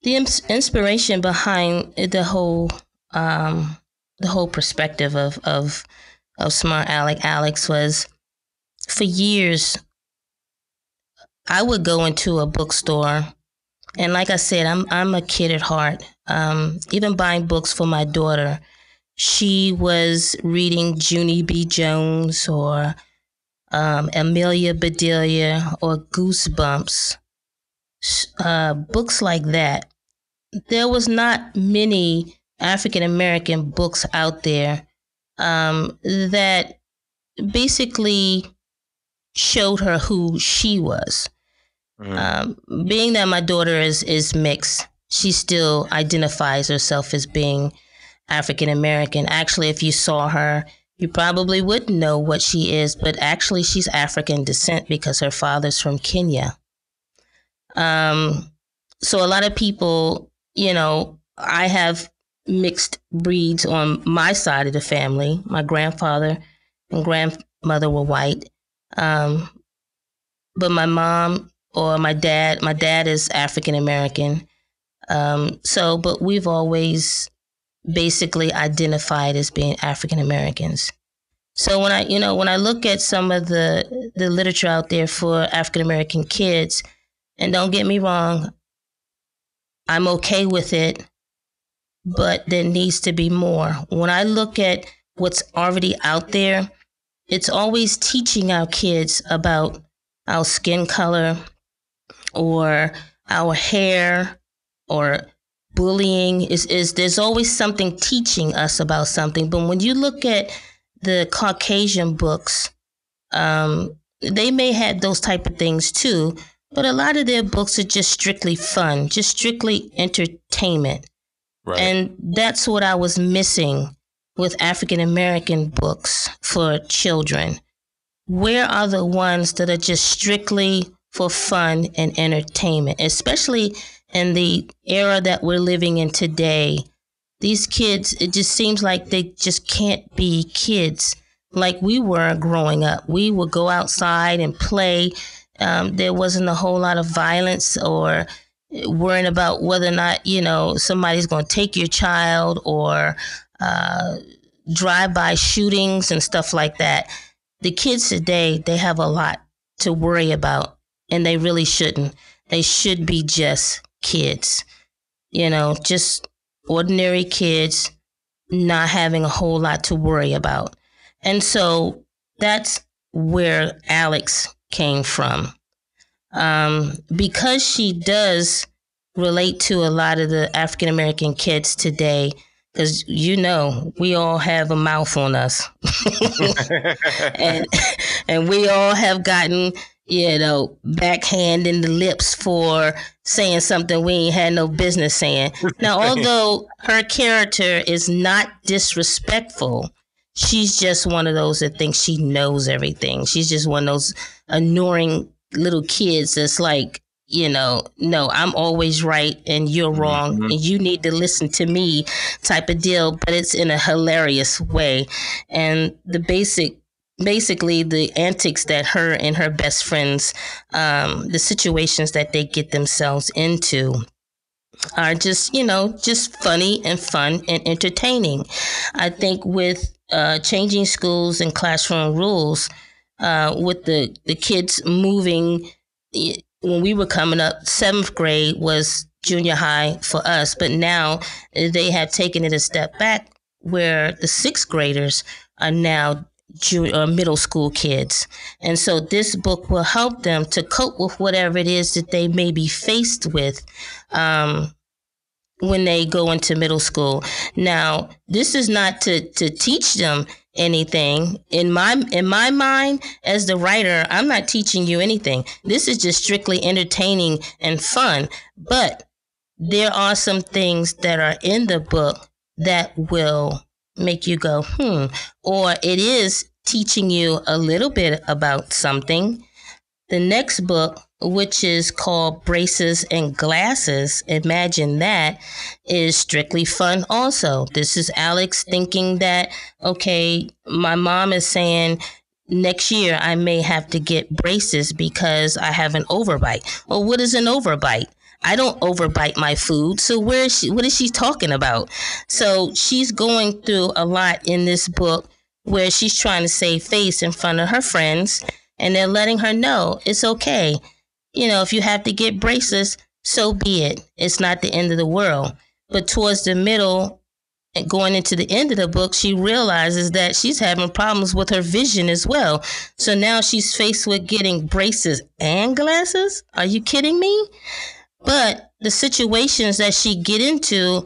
The inspiration behind the whole um, the whole perspective of of of smart Alec Alex was for years, I would go into a bookstore, and like I said, I'm I'm a kid at heart. Um, even buying books for my daughter, she was reading Junie B. Jones or um, Amelia Bedelia or Goosebumps, uh, books like that. There was not many African American books out there um, that basically showed her who she was. Mm. Um, being that my daughter is is mixed, she still identifies herself as being African American. Actually, if you saw her, you probably wouldn't know what she is, but actually, she's African descent because her father's from Kenya. Um, so a lot of people, you know, I have mixed breeds on my side of the family. My grandfather and grandmother were white, um, but my mom or my dad, my dad is African American. Um, so, but we've always basically identified as being African Americans. So when I, you know, when I look at some of the the literature out there for African American kids, and don't get me wrong, I'm okay with it, but there needs to be more. When I look at what's already out there, it's always teaching our kids about our skin color or our hair or bullying is, is there's always something teaching us about something but when you look at the caucasian books um, they may have those type of things too but a lot of their books are just strictly fun just strictly entertainment right. and that's what i was missing with African American books for children? Where are the ones that are just strictly for fun and entertainment, especially in the era that we're living in today? These kids, it just seems like they just can't be kids. like we were growing up. We would go outside and play. Um, there wasn't a whole lot of violence or worrying about whether or not you know somebody's going to take your child or uh, drive-by shootings and stuff like that. The kids today they have a lot to worry about, and they really shouldn't. They should be just kids, you know, just ordinary kids, not having a whole lot to worry about. And so that's where Alex came from. Um, because she does relate to a lot of the African American kids today, because you know we all have a mouth on us, and and we all have gotten you know backhand in the lips for saying something we ain't had no business saying. Now, although her character is not disrespectful, she's just one of those that thinks she knows everything. She's just one of those annoying little kids that's like, you know, no, I'm always right and you're wrong mm-hmm. and you need to listen to me type of deal, but it's in a hilarious way. And the basic basically the antics that her and her best friends um, the situations that they get themselves into are just you know just funny and fun and entertaining i think with uh, changing schools and classroom rules uh, with the, the kids moving. When we were coming up, seventh grade was junior high for us, but now they have taken it a step back where the sixth graders are now junior, uh, middle school kids. And so this book will help them to cope with whatever it is that they may be faced with. Um, when they go into middle school. Now, this is not to, to teach them anything. In my in my mind, as the writer, I'm not teaching you anything. This is just strictly entertaining and fun. But there are some things that are in the book that will make you go, hmm, or it is teaching you a little bit about something. The next book which is called Braces and Glasses. Imagine that is strictly fun also. This is Alex thinking that, okay, my mom is saying next year I may have to get braces because I have an overbite. Well, what is an overbite? I don't overbite my food. So where is she what is she talking about? So she's going through a lot in this book where she's trying to save face in front of her friends and they're letting her know it's okay you know, if you have to get braces, so be it. It's not the end of the world. But towards the middle, and going into the end of the book, she realizes that she's having problems with her vision as well. So now she's faced with getting braces and glasses. Are you kidding me? But the situations that she get into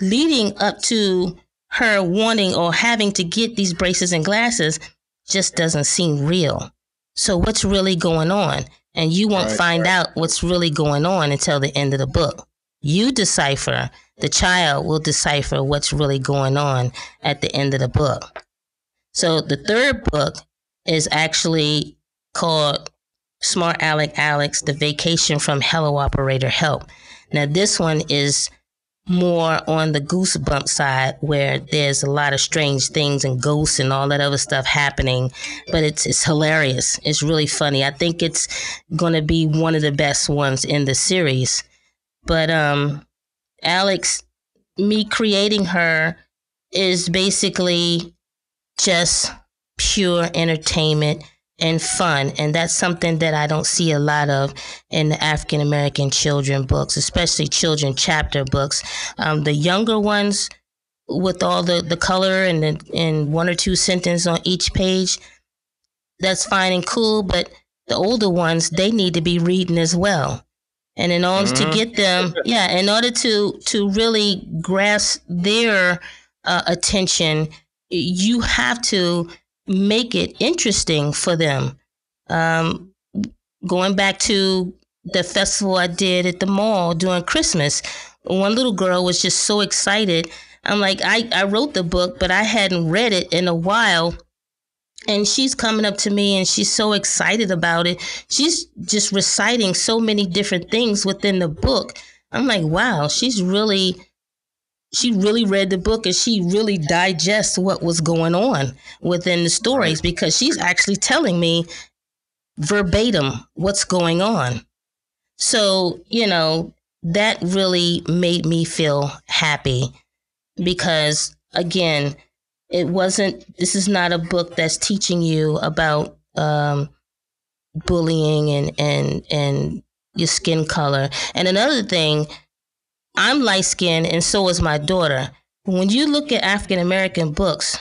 leading up to her wanting or having to get these braces and glasses just doesn't seem real. So what's really going on? and you won't right, find right. out what's really going on until the end of the book. You decipher, the child will decipher what's really going on at the end of the book. So the third book is actually called Smart Alec Alex, The Vacation from Hello Operator Help. Now, this one is more on the goosebump side where there's a lot of strange things and ghosts and all that other stuff happening but it's it's hilarious. It's really funny. I think it's going to be one of the best ones in the series. But um alex me creating her is basically just pure entertainment and fun. And that's something that I don't see a lot of in the African American children books, especially children chapter books. Um, the younger ones with all the, the color and the, and one or two sentences on each page, that's fine and cool. But the older ones, they need to be reading as well. And in order mm-hmm. to get them, yeah, in order to to really grasp their uh, attention, you have to make it interesting for them. Um, going back to the festival I did at the mall during Christmas, one little girl was just so excited. I'm like, I, I wrote the book, but I hadn't read it in a while. And she's coming up to me and she's so excited about it. She's just reciting so many different things within the book. I'm like, wow, she's really she really read the book and she really digests what was going on within the stories because she's actually telling me verbatim what's going on. So, you know, that really made me feel happy because, again, it wasn't, this is not a book that's teaching you about um, bullying and, and, and your skin color. And another thing, I'm light skinned and so is my daughter. When you look at African American books,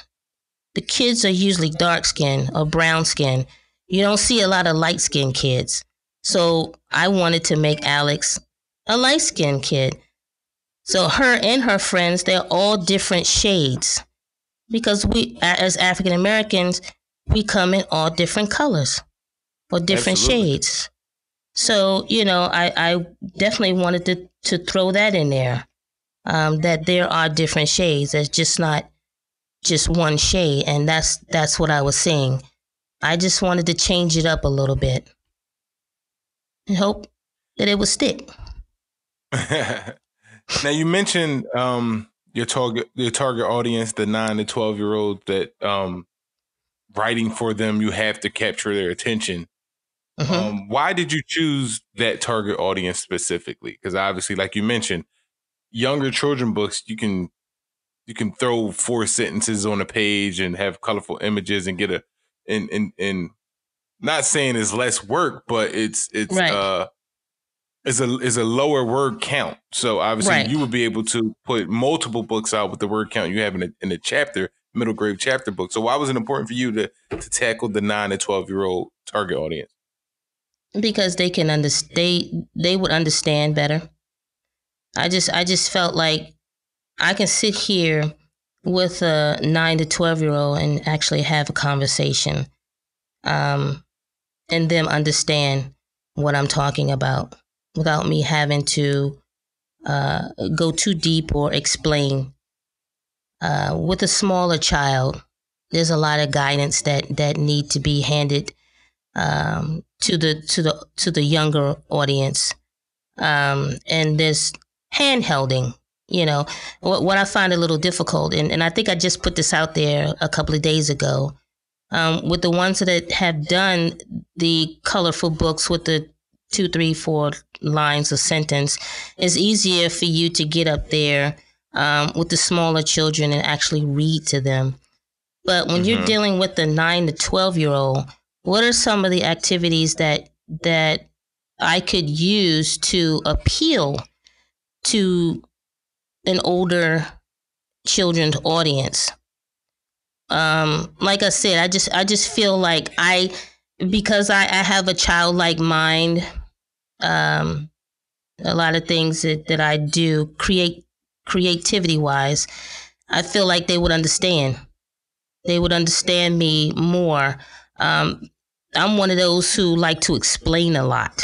the kids are usually dark skinned or brown skinned. You don't see a lot of light skinned kids. So I wanted to make Alex a light skinned kid. So her and her friends, they're all different shades because we, as African Americans, we come in all different colors or different Absolutely. shades. So, you know, I, I definitely wanted to, to throw that in there. Um, that there are different shades. That's just not just one shade. And that's that's what I was saying. I just wanted to change it up a little bit. And hope that it would stick. now you mentioned um, your target your target audience, the nine to twelve year old that um, writing for them, you have to capture their attention. Mm-hmm. Um, why did you choose that target audience specifically? Because obviously, like you mentioned, younger children books, you can you can throw four sentences on a page and have colorful images and get a and and and not saying it's less work, but it's it's right. uh is a is a lower word count. So obviously right. you would be able to put multiple books out with the word count you have in a in a chapter, middle grade chapter book. So why was it important for you to to tackle the nine to twelve year old target audience? Because they can understand they, they would understand better. I just i just felt like i can sit here with a 9 to 12 year old and actually have a conversation um, and them understand what i'm talking about without me having to uh, go too deep or explain. Uh, with a smaller child there's a lot of guidance that that need to be handed um, to the to the to the younger audience, um, and this handholding. You know, what, what I find a little difficult, and, and I think I just put this out there a couple of days ago, um, with the ones that have done the colorful books with the two, three, four lines of sentence, it's easier for you to get up there um, with the smaller children and actually read to them. But when mm-hmm. you're dealing with the nine to 12 year old, what are some of the activities that that I could use to appeal to an older children's audience? Um, like I said, I just I just feel like I because I, I have a childlike mind. Um, a lot of things that, that I do create creativity wise, I feel like they would understand. They would understand me more um, I'm one of those who like to explain a lot.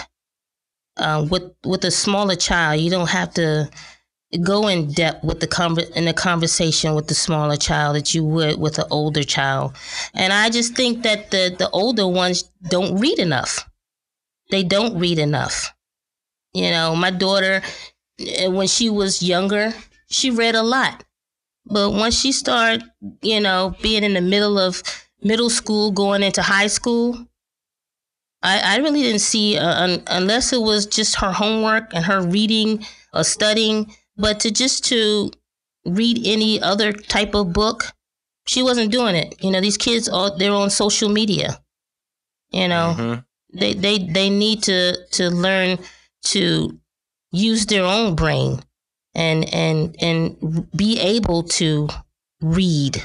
Uh, with with a smaller child, you don't have to go in depth with the conver- in the conversation with the smaller child that you would with an older child. And I just think that the the older ones don't read enough. They don't read enough. You know, my daughter eh, when she was younger, she read a lot. But once she started, you know, being in the middle of middle school going into high school, I, I really didn't see, uh, un, unless it was just her homework and her reading or studying, but to just to read any other type of book, she wasn't doing it. You know, these kids are they're on social media. You know, mm-hmm. they they they need to to learn to use their own brain and and and be able to read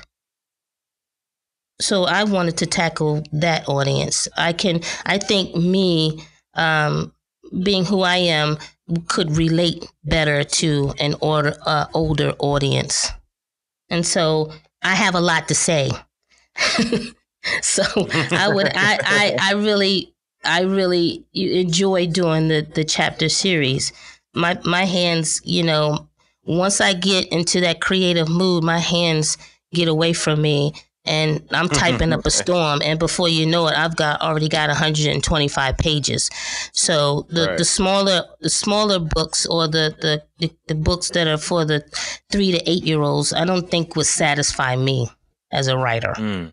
so I wanted to tackle that audience. I can, I think me, um, being who I am, could relate better to an order, uh, older audience. And so I have a lot to say. so I would, I, I, I really, I really enjoy doing the, the chapter series. My, my hands, you know, once I get into that creative mood, my hands get away from me and I'm typing up a storm, and before you know it, I've got already got 125 pages. So the, right. the smaller the smaller books or the, the, the the books that are for the three to eight year olds, I don't think would satisfy me as a writer. Mm.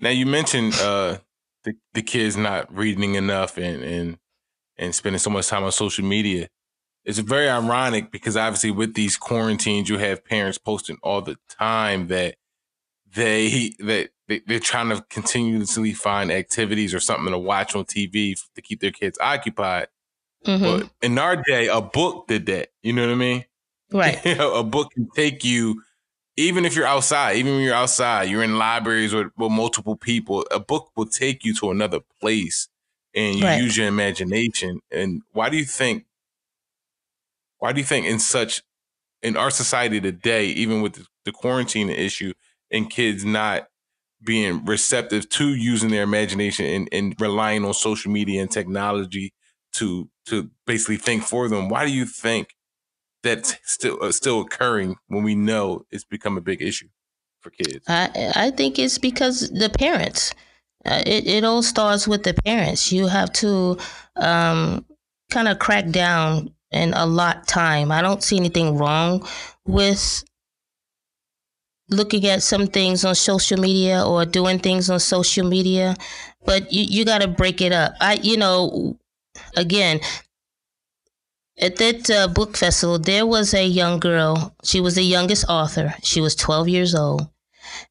Now you mentioned uh, the the kids not reading enough and and and spending so much time on social media it's very ironic because obviously with these quarantines, you have parents posting all the time that they that they're trying to continuously find activities or something to watch on TV to keep their kids occupied. Mm-hmm. But in our day, a book did that. You know what I mean? Right. a book can take you, even if you're outside, even when you're outside, you're in libraries with, with multiple people. A book will take you to another place, and you right. use your imagination. And why do you think why do you think in such in our society today, even with the, quarantine issue and kids not being receptive to using their imagination and, and relying on social media and technology to to basically think for them, why do you think that's still uh, still occurring when we know it's become a big issue for kids? I I think it's because the parents. Uh, it it all starts with the parents. You have to um, kind of crack down and allot time. I don't see anything wrong with looking at some things on social media or doing things on social media, but you, you got to break it up. I, you know, again, at that uh, book festival, there was a young girl. She was the youngest author. She was 12 years old.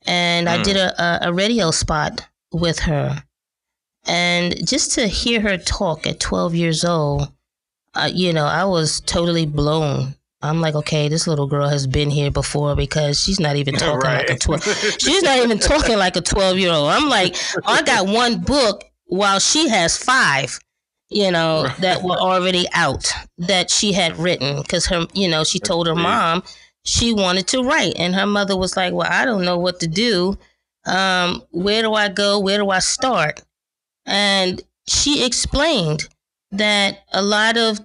And mm. I did a, a, a radio spot with her. And just to hear her talk at 12 years old, uh, you know, I was totally blown. I'm like, okay, this little girl has been here before because she's not even talking right. like a 12. she's not even talking like a 12 year old. I'm like, I got one book while she has five, you know, that were already out that she had written because her, you know, she told her mom she wanted to write. And her mother was like, well, I don't know what to do. Um, where do I go? Where do I start? And she explained that a lot of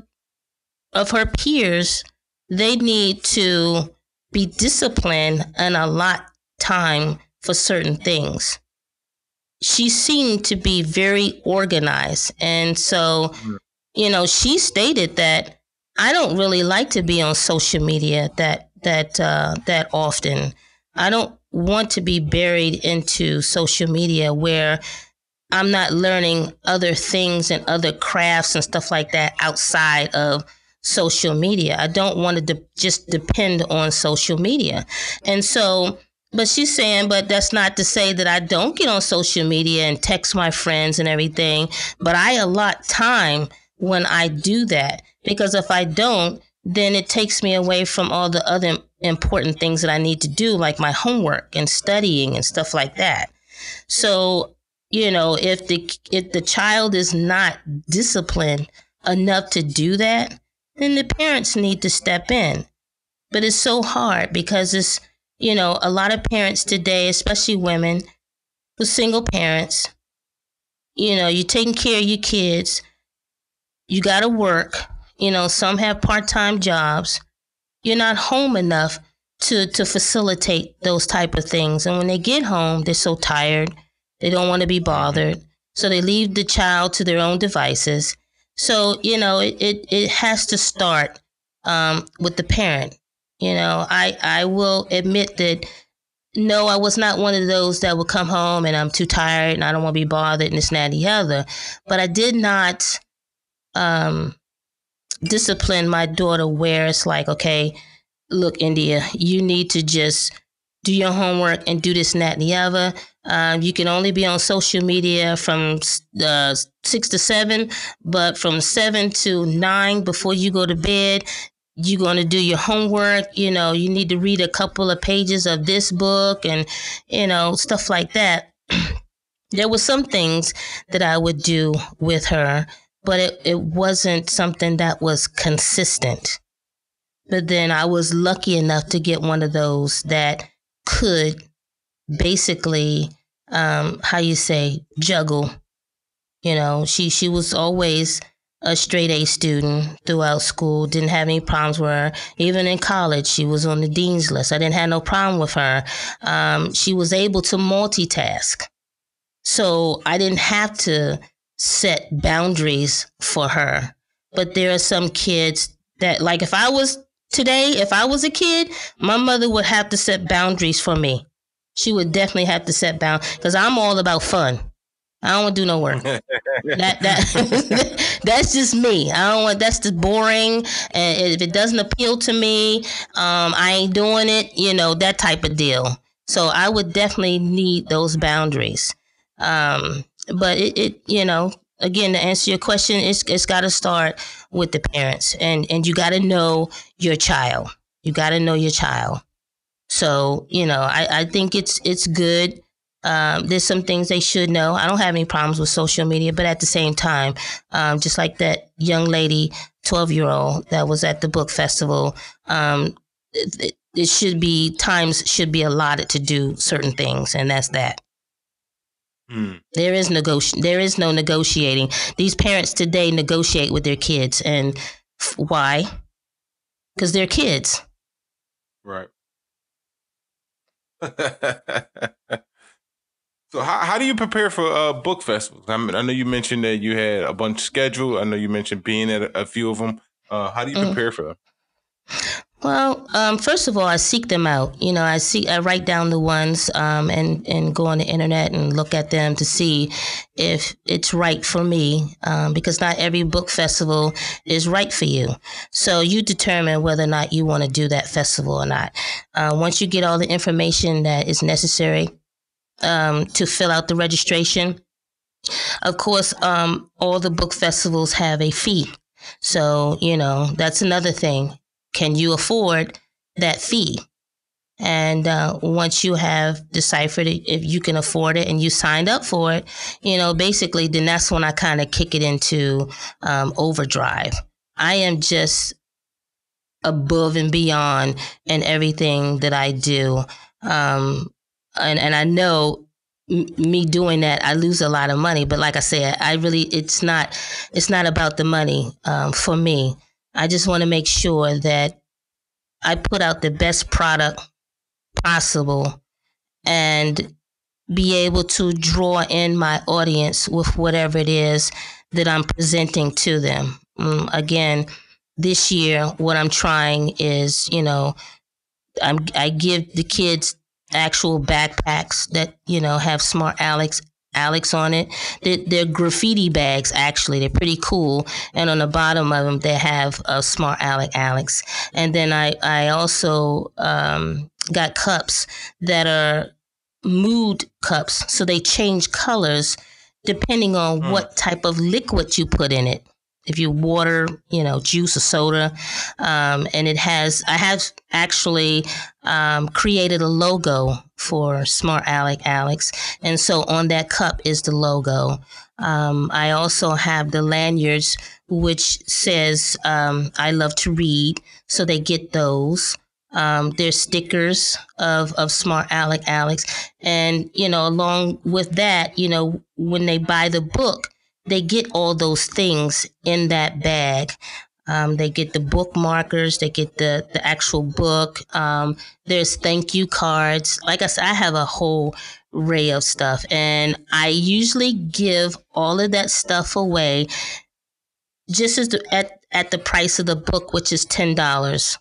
of her peers they need to be disciplined and allot time for certain things. She seemed to be very organized. And so, you know, she stated that I don't really like to be on social media that that uh, that often. I don't want to be buried into social media where I'm not learning other things and other crafts and stuff like that outside of social media. I don't want to de- just depend on social media. And so, but she's saying, but that's not to say that I don't get on social media and text my friends and everything, but I allot time when I do that because if I don't, then it takes me away from all the other important things that I need to do, like my homework and studying and stuff like that. So you know, if the if the child is not disciplined enough to do that, then the parents need to step in. But it's so hard because it's, you know, a lot of parents today, especially women, with single parents, you know, you're taking care of your kids, you got to work, you know, some have part-time jobs. You're not home enough to to facilitate those type of things. And when they get home, they're so tired they don't want to be bothered. So they leave the child to their own devices. So, you know, it, it, it has to start um, with the parent. You know, I, I will admit that no, I was not one of those that would come home and I'm too tired and I don't want to be bothered and this and that and the other. But I did not um, discipline my daughter where it's like, okay, look, India, you need to just do your homework and do this and that and the other. Um, you can only be on social media from uh, six to seven, but from seven to nine before you go to bed, you're going to do your homework. You know, you need to read a couple of pages of this book and, you know, stuff like that. there were some things that I would do with her, but it, it wasn't something that was consistent. But then I was lucky enough to get one of those that could basically um, how you say juggle. You know, she she was always a straight A student throughout school. Didn't have any problems with her. Even in college, she was on the dean's list. I didn't have no problem with her. Um, she was able to multitask. So I didn't have to set boundaries for her. But there are some kids that, like, if I was today, if I was a kid, my mother would have to set boundaries for me. She would definitely have to set boundaries because I'm all about fun. I don't want to do no work. that that that's just me. I don't want. That's just boring. And if it doesn't appeal to me, um, I ain't doing it. You know that type of deal. So I would definitely need those boundaries. Um, but it, it, you know, again, to answer your question, it's it's got to start with the parents, and and you got to know your child. You got to know your child. So you know, I I think it's it's good um, there's some things they should know. I don't have any problems with social media, but at the same time, um, just like that young lady, 12 year old that was at the book festival, um, it, it, should be times should be allotted to do certain things, and that's that. Hmm. There is negoti- There is no negotiating. These parents today negotiate with their kids, and f- why? Because they're kids. Right. So how, how do you prepare for uh, book festivals? I, mean, I know you mentioned that you had a bunch scheduled. I know you mentioned being at a, a few of them. Uh, how do you mm. prepare mm. for them? Well, um, first of all, I seek them out. You know, I see, I write down the ones um, and and go on the internet and look at them to see if it's right for me. Um, because not every book festival is right for you. So you determine whether or not you want to do that festival or not. Uh, once you get all the information that is necessary um, to fill out the registration. Of course, um, all the book festivals have a fee. So, you know, that's another thing. Can you afford that fee? And uh, once you have deciphered it, if you can afford it and you signed up for it, you know, basically, then that's when I kind of kick it into um, overdrive. I am just above and beyond in everything that I do. Um, and and I know me doing that, I lose a lot of money. But like I said, I really it's not it's not about the money um, for me. I just want to make sure that I put out the best product possible and be able to draw in my audience with whatever it is that I'm presenting to them. Um, again, this year, what I'm trying is, you know, I'm, I give the kids actual backpacks that you know have smart Alec Alex on it. They're, they're, graffiti bags, actually. They're pretty cool. And on the bottom of them, they have a smart Alec Alex. And then I, I also um, got cups that are mood cups. So they change colors depending on mm. what type of liquid you put in it if you water, you know, juice or soda. Um, and it has, I have actually um, created a logo for Smart Alec Alex. And so on that cup is the logo. Um, I also have the lanyards, which says, um, I love to read. So they get those. Um, there's stickers of, of Smart Alec Alex. And, you know, along with that, you know, when they buy the book, they get all those things in that bag. Um, they get the bookmarkers, they get the, the actual book. Um, there's thank you cards. Like I said, I have a whole array of stuff, and I usually give all of that stuff away just as the, at at the price of the book, which is ten dollars,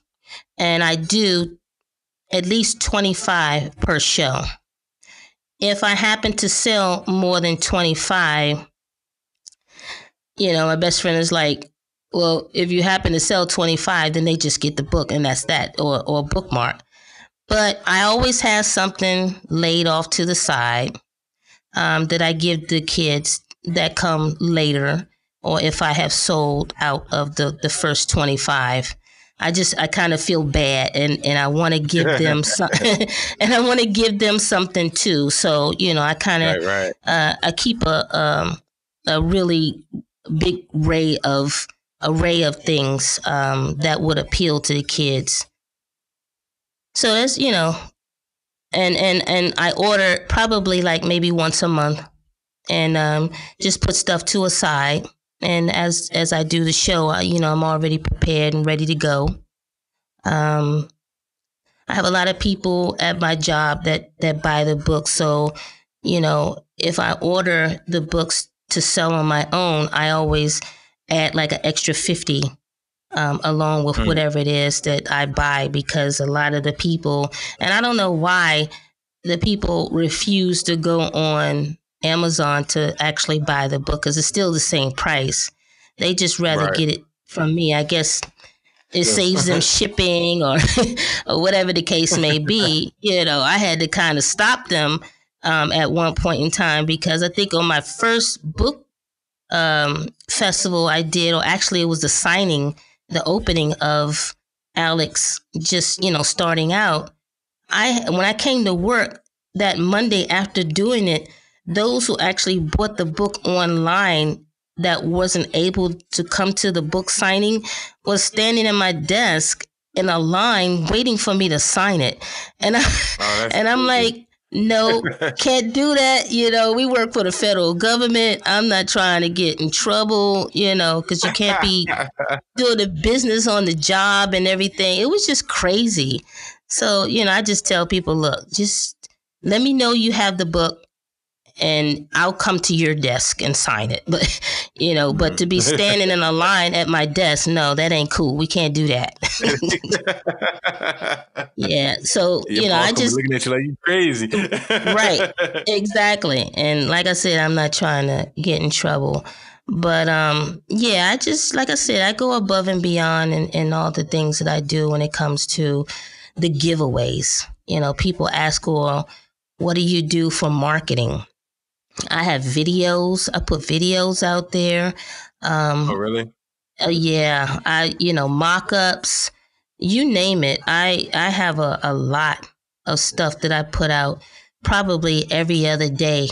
and I do at least twenty five per show. If I happen to sell more than twenty five, you know, my best friend is like, well, if you happen to sell 25, then they just get the book and that's that or, or bookmark. But I always have something laid off to the side um, that I give the kids that come later or if I have sold out of the, the first 25. I just I kind of feel bad and and I want to give them some and I want to give them something too. So you know I kind of right, right. uh, I keep a um, a really big array of array of things um, that would appeal to the kids. So it's you know, and and and I order probably like maybe once a month, and um, just put stuff to a side and as as I do the show, I, you know, I'm already prepared and ready to go. Um, I have a lot of people at my job that that buy the books, so you know, if I order the books to sell on my own, I always add like an extra fifty um, along with mm. whatever it is that I buy because a lot of the people, and I don't know why the people refuse to go on Amazon to actually buy the book because it's still the same price. They just rather right. get it from me. I guess it saves them shipping or or whatever the case may be. You know, I had to kind of stop them um, at one point in time because I think on my first book um, festival I did, or actually it was the signing, the opening of Alex just you know starting out. I when I came to work that Monday after doing it, those who actually bought the book online that wasn't able to come to the book signing was standing at my desk in a line waiting for me to sign it. And I, oh, and I'm like, no, can't do that. You know, we work for the federal government. I'm not trying to get in trouble, you know, because you can't be doing the business on the job and everything. It was just crazy. So, you know, I just tell people, look, just let me know you have the book and I'll come to your desk and sign it. But you know, but to be mm. standing in a line at my desk, no, that ain't cool. We can't do that. yeah. So Your you know, I just looking at you like you crazy. right. Exactly. And like I said, I'm not trying to get in trouble. But um, yeah, I just like I said, I go above and beyond in, in all the things that I do when it comes to the giveaways. You know, people ask, well, what do you do for marketing? I have videos. I put videos out there. Um, oh, really? Uh, yeah. I, you know, mock ups, you name it. I, I have a, a lot of stuff that I put out probably every other day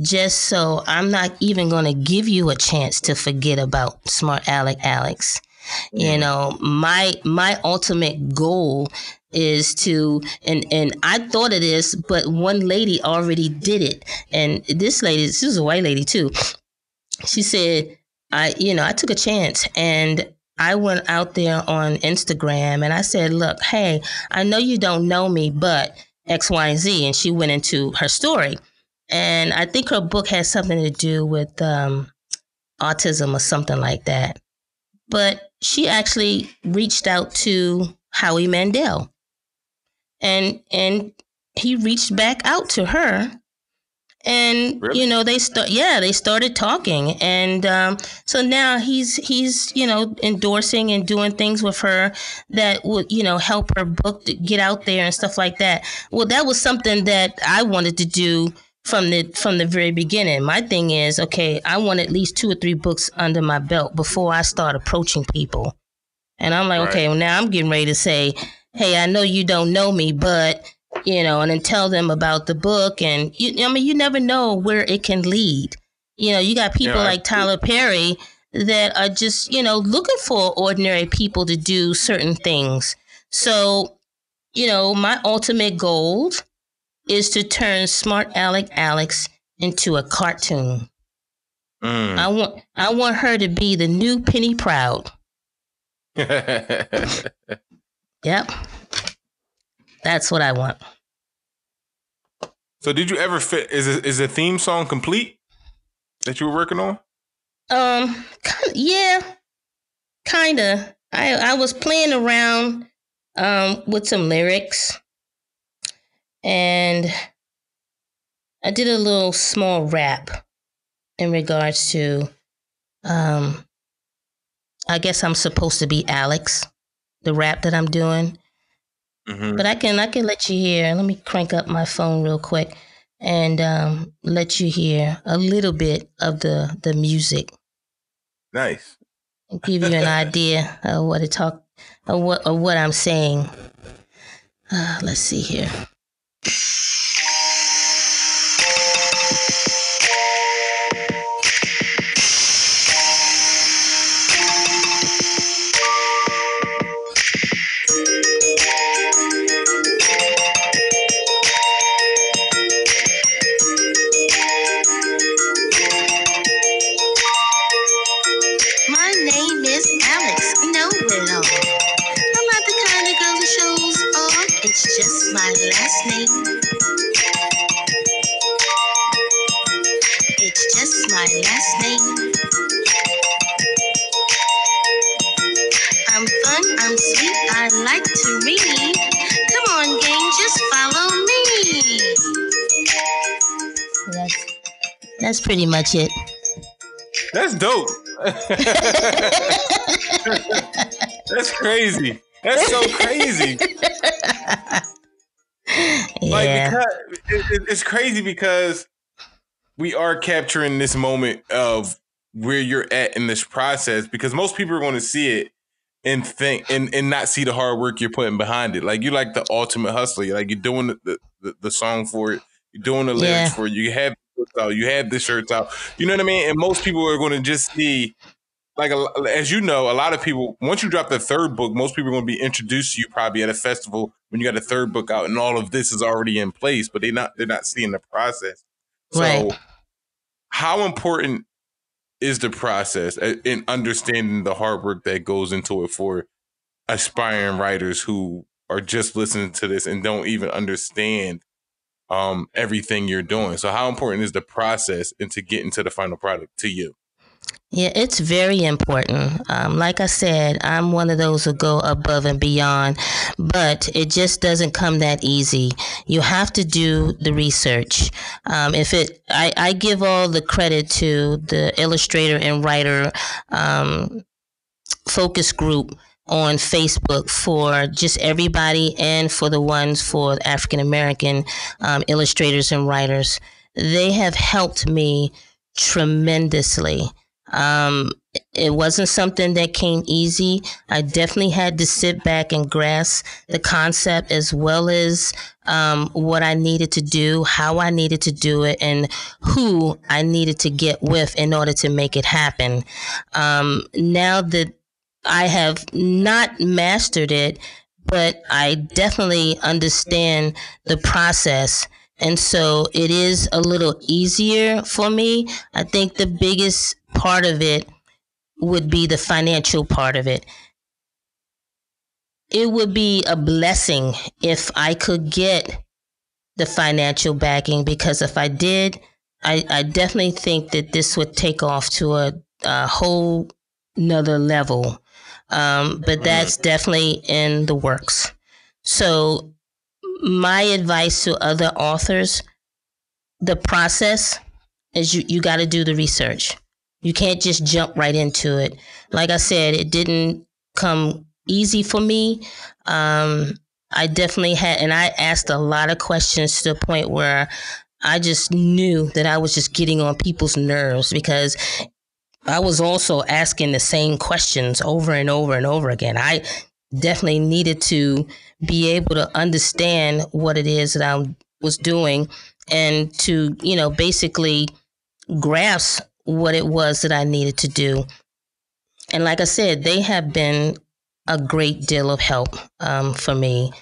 just so I'm not even going to give you a chance to forget about Smart Alec Alex. You know, my my ultimate goal is to and and I thought of this, but one lady already did it, and this lady, this is a white lady too. She said, "I, you know, I took a chance and." I went out there on Instagram and I said, Look, hey, I know you don't know me, but X, Y, and Z. And she went into her story. And I think her book has something to do with um, autism or something like that. But she actually reached out to Howie Mandel and and he reached back out to her. And really? you know they start yeah they started talking. And um, so now he's he's you know endorsing and doing things with her that would you know help her book get out there and stuff like that. Well that was something that i wanted to do from the from the very beginning. My thing is okay i want at least two or three books under my belt before i start approaching people. And i'm like right. okay well now i'm getting ready to say hey, I know you don't know me, but you know, and then tell them about the book. And you, I mean, you never know where it can lead. You know, you got people yeah, like Tyler Perry that are just, you know, looking for ordinary people to do certain things. So, you know, my ultimate goal is to turn Smart Alec Alex into a cartoon. Mm. I want I want her to be the new Penny Proud. Yep. That's what I want. So did you ever fit is is a theme song complete that you were working on? Um yeah. Kind of. I I was playing around um with some lyrics and I did a little small rap in regards to um I guess I'm supposed to be Alex the rap that I'm doing. Mm-hmm. But I can I can let you hear. Let me crank up my phone real quick and um, let you hear a little bit of the the music. Nice. And give you an idea of what it talk of what of what I'm saying. Uh, let's see here. My last name. I'm fun, I'm sweet, I like to read. Come on, gang, just follow me. That's that's pretty much it. That's dope. That's crazy. That's so crazy. Yeah. Like because it, it- it's crazy because we are capturing this moment of where you're at in this process because most people are going to see it and think and, and not see the hard work you're putting behind it. Like you're like the ultimate hustler. You're like you're doing the, the, the song for it. You're doing the lyrics Yeah. for it. You have out. You have the shirts out. You know what I mean? And most people are going to just see like as you know, a lot of people once you drop the third book, most people are going to be introduced to you probably at a festival when you got the third book out, and all of this is already in place, but they not they're not seeing the process. So, Right. how important is the process in understanding the hard work that goes into it for aspiring writers who are just listening to this and don't even understand um, everything you're doing? So, how important is the process into getting to the final product to you? Yeah, it's very important. Um, like I said, I'm one of those who go above and beyond, but it just doesn't come that easy. You have to do the research. Um, if it, I, I give all the credit to the illustrator and writer um, focus group on Facebook for just everybody and for the ones for African American um, illustrators and writers. They have helped me tremendously. Um, it wasn't something that came easy. I definitely had to sit back and grasp the concept as well as um, what I needed to do, how I needed to do it, and who I needed to get with in order to make it happen. Um, now that I have not mastered it, but I definitely understand the process. And so it is a little easier for me. I think the biggest part of it would be the financial part of it. It would be a blessing if I could get the financial backing because if I did, I, I definitely think that this would take off to a, a whole nother level. Um, but that's definitely in the works. So, my advice to other authors the process is you, you got to do the research. You can't just jump right into it. Like I said, it didn't come easy for me. Um, I definitely had, and I asked a lot of questions to the point where I just knew that I was just getting on people's nerves because I was also asking the same questions over and over and over again. I definitely needed to be able to understand what it is that I was doing and to, you know, basically grasp what it was that I needed to do. And like I said, they have been a great deal of help um, for me.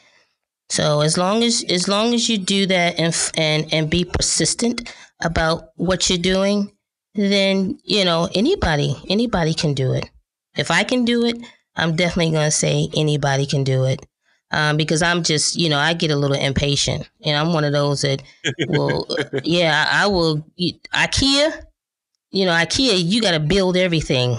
So as long as as long as you do that and and and be persistent about what you're doing, then you know anybody anybody can do it. If I can do it, I'm definitely going to say anybody can do it. Um, because I'm just, you know, I get a little impatient, and I'm one of those that will, yeah, I will. IKEA, you know, IKEA, you got to build everything.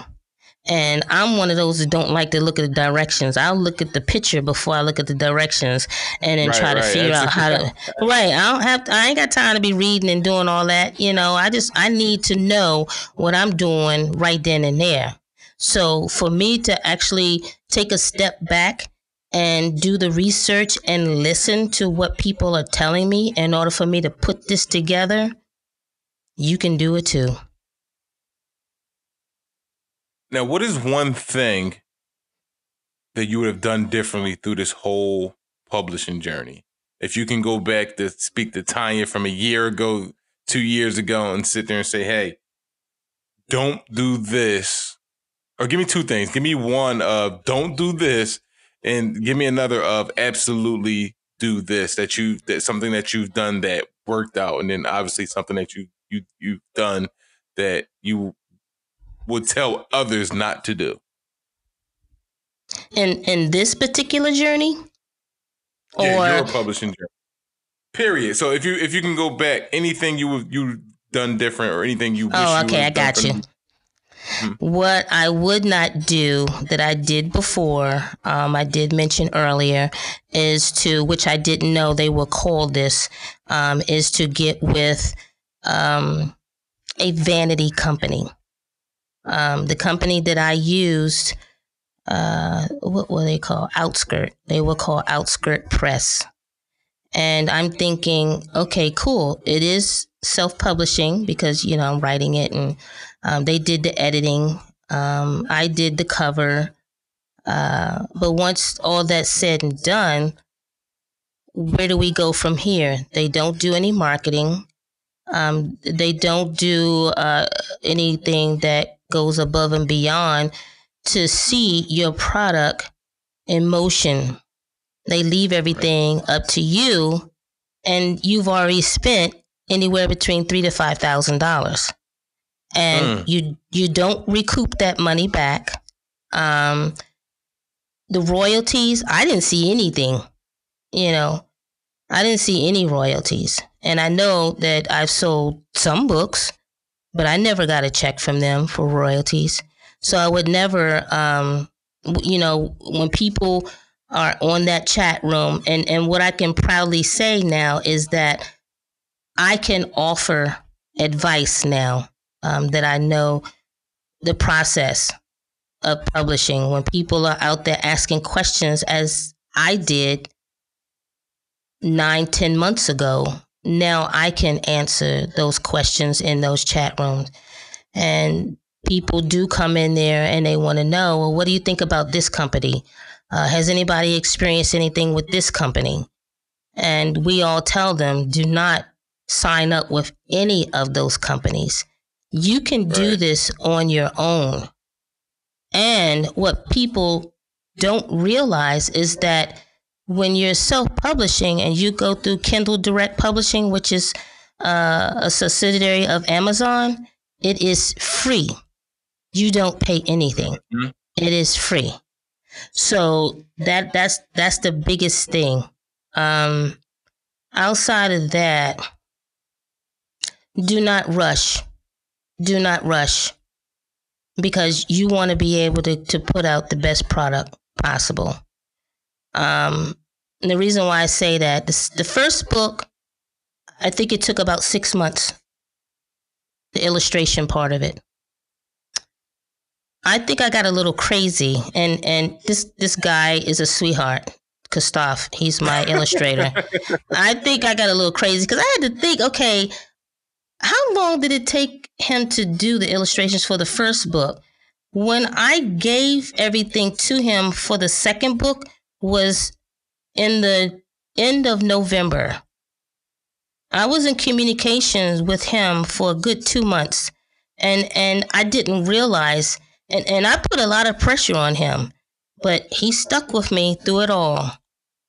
And I'm one of those that don't like to look at the directions. I'll look at the picture before I look at the directions and then Right, try to right. figure out how to. Right. I don't have, I ain't got time to be reading and doing all that. You know, I just, I need to know what I'm doing right then and there. So for me to actually take a step back and do the research and listen to what people are telling me in order for me to put this together, you can do it too. Now, what is one thing that you would have done differently through this whole publishing journey? If you can go back to speak to Taunya from a year ago, two years ago, and sit there and say, hey, don't do this. Or give me two things. Give me one of don't do this, and give me another of absolutely do this that you that something that you've done that worked out, and then obviously something that you you you've done that you would tell others not to do. In in this particular journey, or yeah, your publishing journey. Period. So if you if you can go back, anything you would you done different or anything you? oh, you okay, I got you. Mm-hmm. What I would not do that I did before, um, I did mention earlier, is to, which I didn't know they were called this, um, is to get with um, a vanity company. Um, the company that I used, uh, what were they called? Outskirt. They were called Outskirt Press. And I'm thinking, okay, cool. It is self publishing because, you know, I'm writing it and um, they did the editing. Um, I did the cover. Uh, but once all that's said and done, where do we go from here? They don't do any marketing. Um, they don't do uh, anything that goes above and beyond to see your product in motion. They leave everything up to you, and you've already spent anywhere between three to five thousand dollars and mm. you you don't recoup that money back. Um, the royalties, I didn't see anything. You know, I didn't see any royalties, and I know that I've sold some books, but I never got a check from them for royalties. So I would never, um, you know, when people are on that chat room, and and what I can proudly say now is that I can offer advice now um, that I know the process of publishing when people are out there asking questions as I did nine, ten months ago. Now I can answer those questions in those chat rooms. And people do come in there and they want to know, well, what do you think about this company? Uh, has anybody experienced anything with this company? And we all tell them, do not sign up with any of those companies. You can do right. this on your own. And what people don't realize is that when you're self publishing and you go through Kindle Direct Publishing, which is uh, a subsidiary of Amazon, it is free. You don't pay anything. Mm-hmm. It is free. So that that's that's the biggest thing. Um, outside of that, do not rush do not rush because you want to be able to, to put out the best product possible. Um, the reason why I say that, this, the first book, I think it took about six months, the illustration part of it. I think I got a little crazy, and and this this guy is a sweetheart, Christoph. He's my illustrator. I think I got a little crazy because I had to think, okay, how long did it take him to do the illustrations for the first book? When I gave everything to him for the second book was in the end of November. I was in communications with him for a good two months and and I didn't realize and, and I put a lot of pressure on him, but he stuck with me through it all.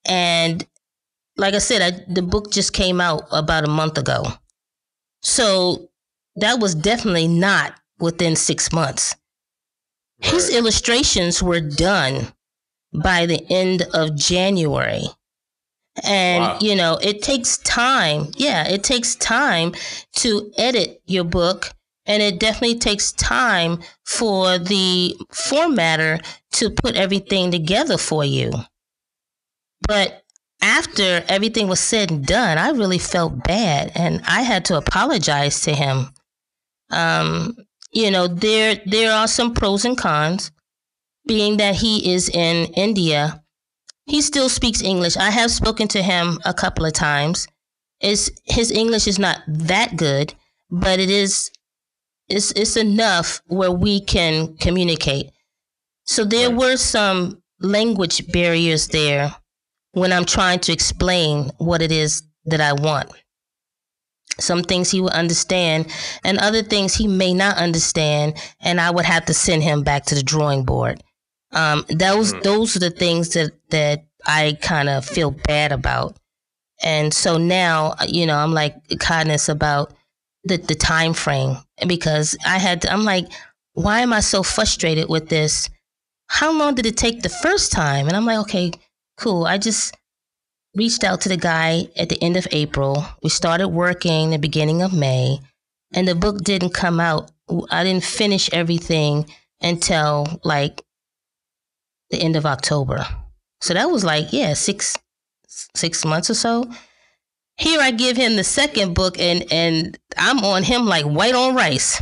And like I said, I, the book just came out about a month ago. So that was definitely not within six months. Right. His illustrations were done by the end of January. And, wow. you know, it takes time. Yeah, it takes time to edit your book. And it definitely takes time for the formatter to put everything together for you. But after everything was said and done, I really felt bad and I had to apologize to him. Um, you know, there there are some pros and cons. Being that he is in India, he still speaks English. I have spoken to him a couple of times. Is his English is not that good, but it is it's it's enough where we can communicate. So there were some language barriers there when I'm trying to explain what it is that I want. Some things he would understand, and other things he may not understand, and I would have to send him back to the drawing board. Um, those mm. those are the things that that I kind of feel bad about, and so now you know I'm like cognizant about the the time frame because I had to, I'm like, why am I so frustrated with this? How long did it take the first time? And I'm like, okay, cool. I just reached out to the guy at the end of April. We started working the beginning of May. and the book didn't come out. I didn't finish everything until like the end of October. So that was like, yeah, six six months or so. Here I give him the second book and and I'm on him like white on rice.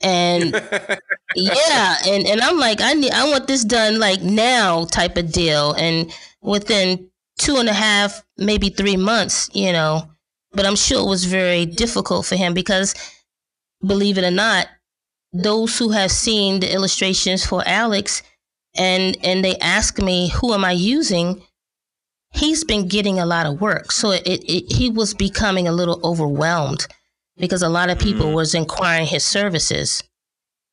And yeah, and, and I'm like, I need I want this done like now type of deal. And within two and a half, maybe three months, you know. But I'm sure it was very difficult for him because believe it or not, those who have seen the illustrations for Alex and and they ask me who am I using, he's been getting a lot of work. So it, it he was becoming a little overwhelmed because a lot of people mm. was inquiring his services.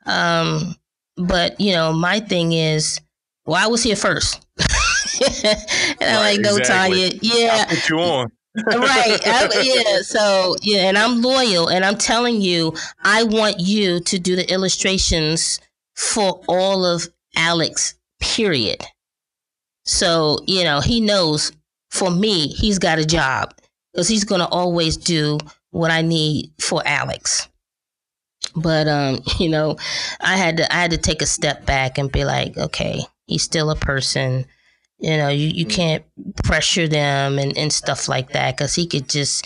Um, but you know, my thing is, well, I was here first. and I'm like, no, exactly. Taunya, yeah, I'll put you on. right. I, yeah. So yeah, and I'm loyal, and I'm telling you, I want you to do the illustrations for all of Alex. Period. So you know, he knows. For me, he's got a job because he's gonna always do what I need for Alex. But um, you know, I had to I had to take a step back and be like, okay, he's still a person. You know, you, you mm. can't pressure them and, and stuff like that because he could just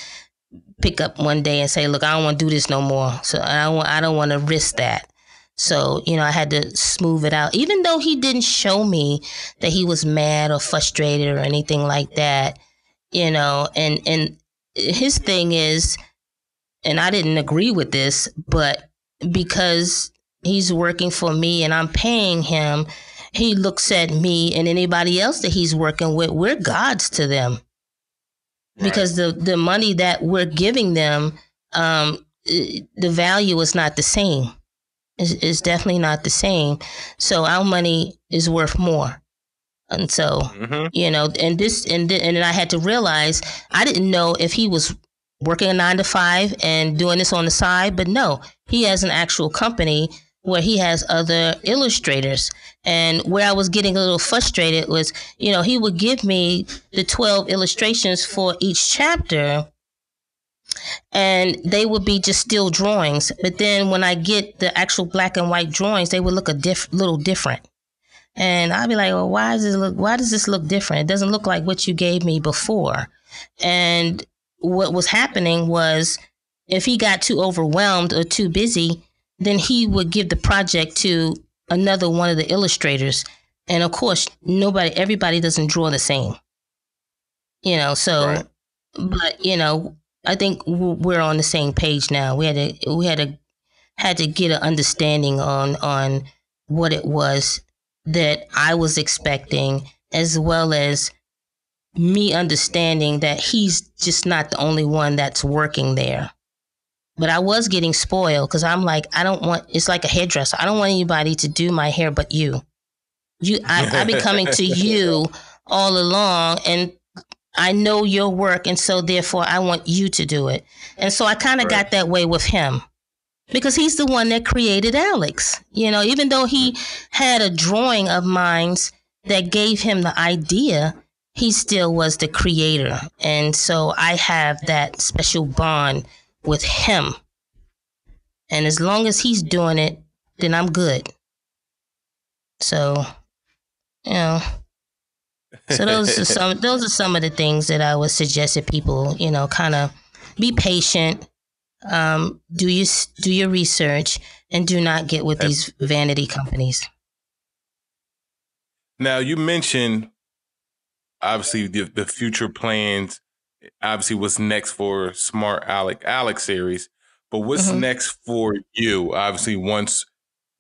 pick up one day and say, "Look, I don't want to do this no more." So I don't I don't want to risk that. So you know, I had to smooth it out. Even though he didn't show me that he was mad or frustrated or anything like that, you know, and and his thing is, and I didn't agree with this, but because he's working for me and I'm paying him, he looks at me and anybody else that he's working with, we're gods to them. Right. Because the, the money that we're giving them, um, the value is not the same. It's, it's definitely not the same. So our money is worth more. And so, mm-hmm. you know, and this, and, and I had to realize I didn't know if he was working a nine to five and doing this on the side, but no, he has an actual company where he has other illustrators. And where I was getting a little frustrated was, you know, he would give me the 12 illustrations for each chapter and they would be just still drawings. But then when I get the actual black and white drawings, they would look a diff- little different. And I'd be like, well, why does it look, why does this look different? It doesn't look like what you gave me before. And what was happening was if he got too overwhelmed or too busy, then he would give the project to another one of the illustrators. And of course, nobody, everybody doesn't draw the same. You know, so, right. but you know, I think we're on the same page now. We had to, we had to, had to get an understanding on on what it was that I was expecting, as well as me understanding that he's just not the only one that's working there. But I was getting spoiled because I'm like, I don't want, it's like a hairdresser. I don't want anybody to do my hair but you. You, I, I've been coming to you all along and I know your work. And so therefore I want you to do it. And so I kind of right. got that way with him because he's the one that created Alex. You know, even though he had a drawing of mine that gave him the idea, he still was the creator. And so I have that special bond with him. And as long as he's doing it, then I'm good. So, you know. So those are some those are some of the things that I would suggest that people, you know, kind of be patient, um, do your do your research, and do not get with these vanity companies. Now you mentioned obviously the, the future plans, obviously what's next for Smart Alec Alex series, but what's mm-hmm. next for you? Obviously, once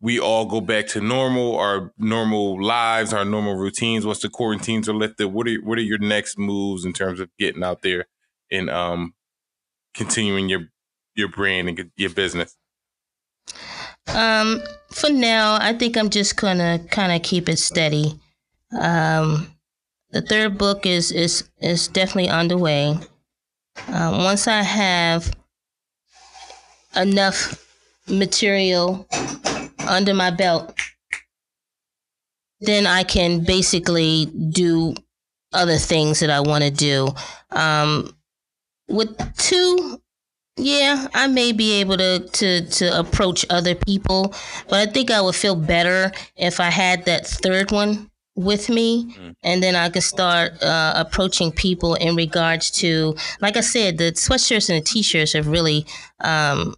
we all go back to normal, our normal lives, our normal routines, once the quarantines are lifted, what are what are your next moves in terms of getting out there and um continuing your your brand and your business? Um, for now, I think I'm just gonna kind of keep it steady. Um, the third book is is is definitely underway. Um, once I have enough material under my belt, then I can basically do other things that I want to do. Um, with two yeah, I may be able to, to to approach other people, but I think I would feel better if I had that third one with me, mm. and then I could start uh, approaching people in regards to, like I said, the sweatshirts and the t-shirts have really um,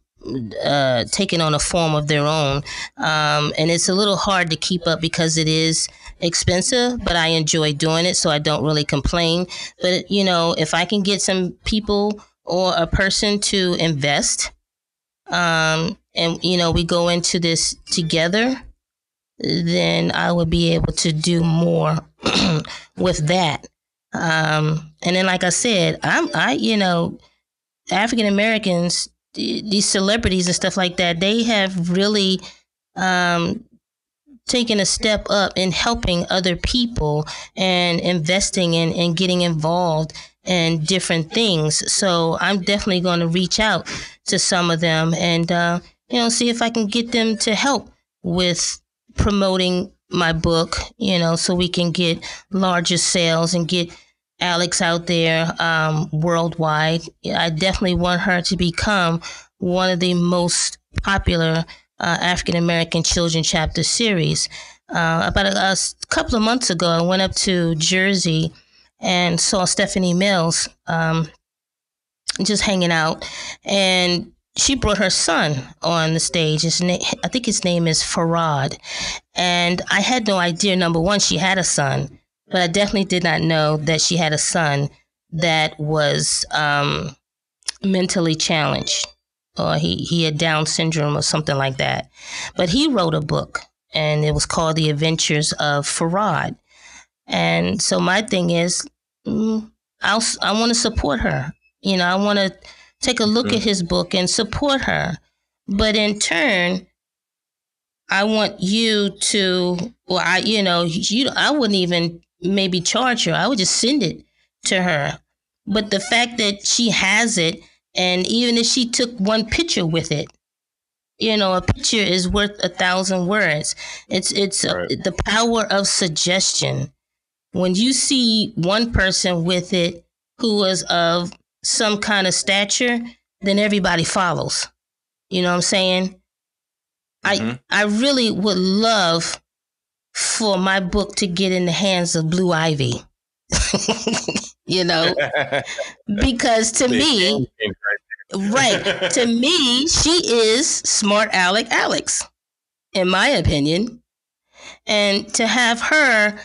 uh, taken on a form of their own, um, and it's a little hard to keep up because it is expensive. But I enjoy doing it, so I don't really complain. But you know, if I can get some people or a person to invest, um, and you know we go into this together, then I would be able to do more with that. Um, and then, like I said, I'm I you know African Americans, these celebrities and stuff like that, they have really um, taking a step up in helping other people and investing in and getting involved in different things. So I'm definitely going to reach out to some of them and, uh, you know, see if I can get them to help with promoting my book, you know, so we can get larger sales and get Alex out there um, worldwide. I definitely want her to become one of the most popular uh, African American children chapter series. Uh, about a, a couple of months ago, I went up to Jersey and saw Stephanie Mills um, just hanging out, and she brought her son on the stage. His name, I think his name is Farad, and I had no idea. Number one, she had a son, but I definitely did not know that she had a son that was um, mentally challenged, or he he had Down syndrome or something like that. But he wrote a book, and it was called The Adventures of Farad. And so my thing is, mm, I'll, I want to support her. You know, I want to take a look mm. at his book and support her. But in turn, I want you to, well, I, you know, you, I wouldn't even maybe charge her. I would just send it to her. But the fact that she has it, and even if she took one picture with it, you know, a picture is worth a thousand words. It's it's right. the power of suggestion when you see one person with it who was of some kind of stature, then everybody follows. You know what I'm saying? Mm-hmm. I I really would love for my book to get in the hands of Blue Ivy. you know, because to me, right, to me, she is smart Alec Alex, in my opinion. And to have her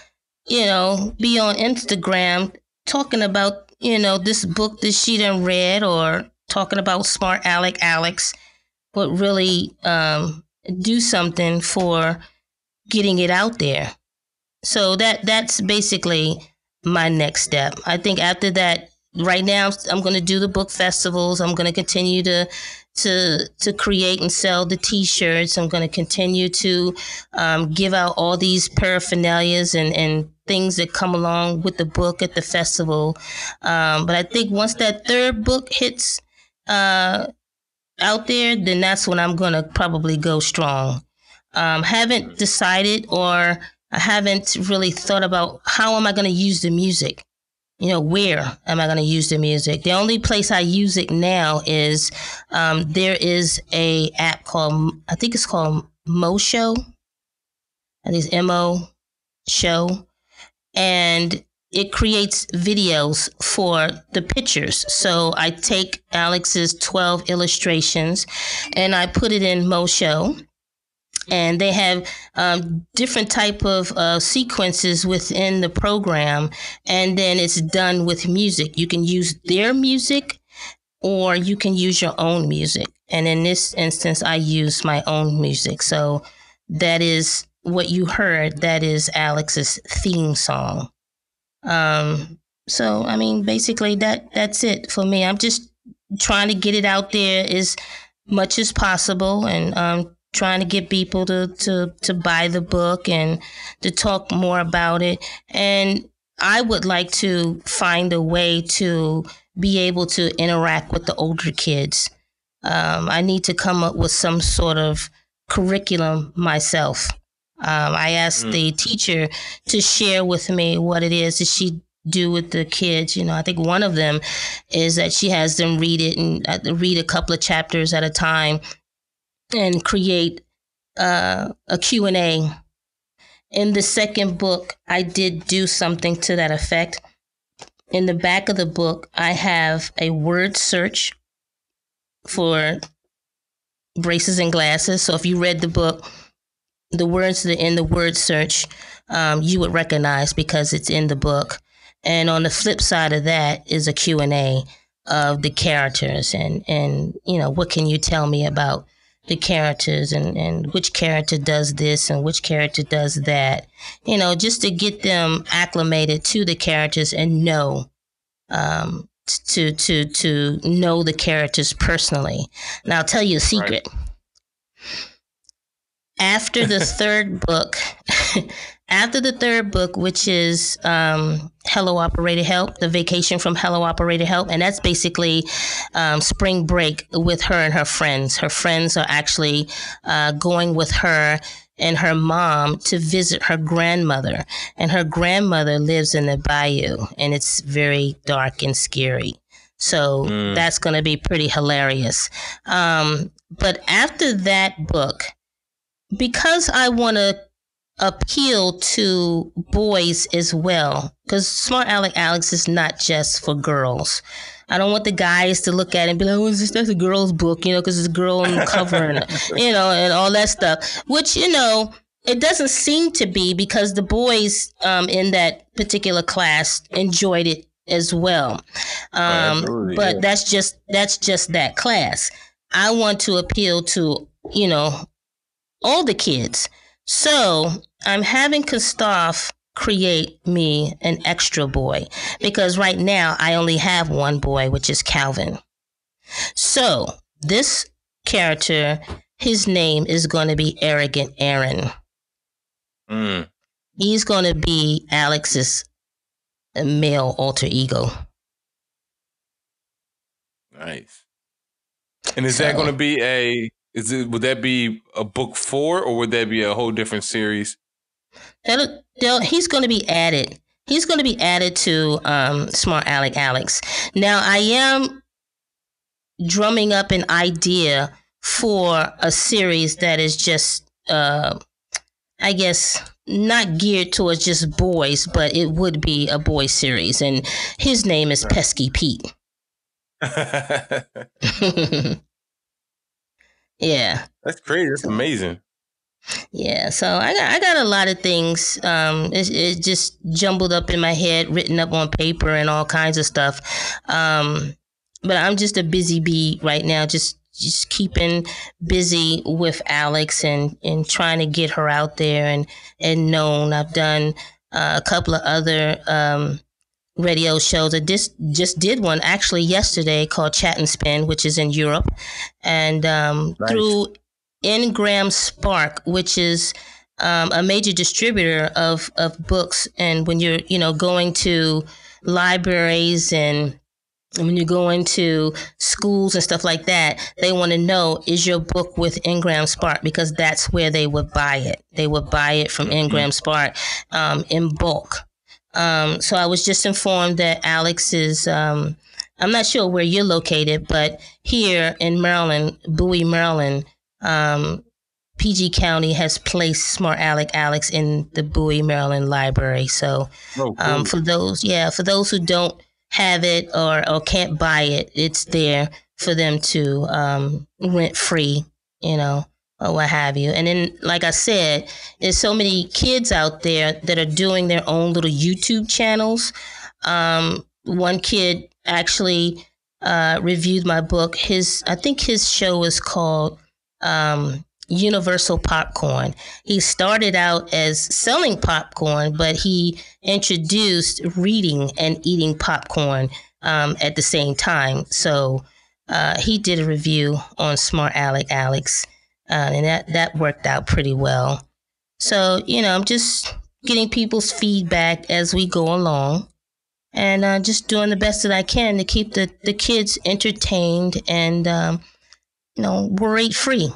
you know, be on Instagram talking about, you know, this book that she done read or talking about smart Alec Alex, would really um, do something for getting it out there. So that that's basically my next step. I think after that, right now I'm going to do the book festivals. I'm going to continue to to to create and sell the t-shirts. I'm going to continue to um, give out all these paraphernalias and and things that come along with the book at the festival. Um, but I think once that third book hits uh, out there, then that's when I'm going to probably go strong. Um, haven't decided or I haven't really thought about how am I going to use the music. You know, where am I going to use the music? The only place I use it now is um, there is a app called I think it's called Mo-Show. I think it's M O Show and it creates videos for the pictures. So I take Alex's 12 illustrations and I put it in Mo-Show. And they have um, different type of uh, sequences within the program, and then it's done with music. You can use their music, or you can use your own music. And in this instance, I use my own music. So that is what you heard, that is Alex's theme song. Um, so I mean, basically that that's it for me. I'm just trying to get it out there as much as possible, and um, trying to get people to to to buy the book and to talk more about it. And I would like to find a way to be able to interact with the older kids. Um, I need to come up with some sort of curriculum myself um, I asked mm. the teacher to share with me what it is that she do with the kids. You know, I think one of them is that she has them read it and uh, read a couple of chapters at a time and create uh, a Q&A. In the second book, I did do something to that effect. In the back of the book, I have a word search for braces and glasses. So if you read the book, the words that in the word search, um, you would recognize because it's in the book. And on the flip side of that is a Q&A of the characters and, and, you know, what can you tell me about the characters and, and which character does this and which character does that, you know, just to get them acclimated to the characters and know, um, to, to, to know the characters personally. Now I'll tell you a secret. Right. After the third book, after the third book, which is um, Hello Operator Help, the vacation from Hello Operator Help, and that's basically um, spring break with her and her friends. Her friends are actually uh, going with her and her mom to visit her grandmother, and her grandmother lives in the bayou, and it's very dark and scary. So mm. that's going to be pretty hilarious. Um, but after that book, because I want to appeal to boys as well. Because smart alec alex is not just for girls. I don't want the guys to look at it and be like oh is this that's a girl's book you know because it's a girl on the cover and you know and all that stuff. Which you know it doesn't seem to be because the boys um, in that particular class enjoyed it as well. Um, but yeah. that's just that's just that class. I want to appeal to you know all the kids so I'm having Kostov create me an extra boy because right now I only have one boy, which is Calvin. So this character, his name is going to be Arrogant Aaron. Mm. He's going to be Alex's male alter ego. Nice. And is so, that going to be a is it would that be a book four or would that be a whole different series? That'll, will he's going to be added. He's going to be added to um, Smart Alec Alex. Now I am drumming up an idea for a series that is just, uh, I guess, not geared towards just boys, but it would be a boy series, and his name is Pesky Pete. Yeah. That's crazy. That's amazing. Yeah, so I got I got a lot of things. Um, it's, it's just jumbled up in my head, written up on paper, and all kinds of stuff. Um, but I'm just a busy bee right now, just just keeping busy with Alex and and trying to get her out there and and known. I've done uh, a couple of other um, radio shows. I just just did one actually yesterday called Chat and Spin, which is in Europe, and um, nice. through IngramSpark, which is um, a major distributor of of books. And when you're you know going to libraries and when you go into schools and stuff like that, they want to know is your book with IngramSpark because that's where they would buy it. They would buy it from mm-hmm. Spark um, in bulk. Um, so I was just informed that Alex is, um, I'm not sure where you're located, but here in Maryland, Bowie, Maryland, um, PG County has placed Smart Alec Alex in the Bowie, Maryland library. So oh, cool. Um, for those, yeah, for those who don't have it or, or can't buy it, it's there for them to um, rent free, you know or what have you. And then, like I said, there's so many kids out there that are doing their own little YouTube channels. Um, one kid actually uh, reviewed my book. His, I think his show is called um, Universal Popcorn. He started out as selling popcorn, but he introduced reading and eating popcorn um, at the same time. So uh, he did a review on Smart Alec Alex uh, and that that worked out pretty well. So you know, I'm just getting people's feedback as we go along, and uh, just doing the best that I can to keep the the kids entertained and um, you know worried free.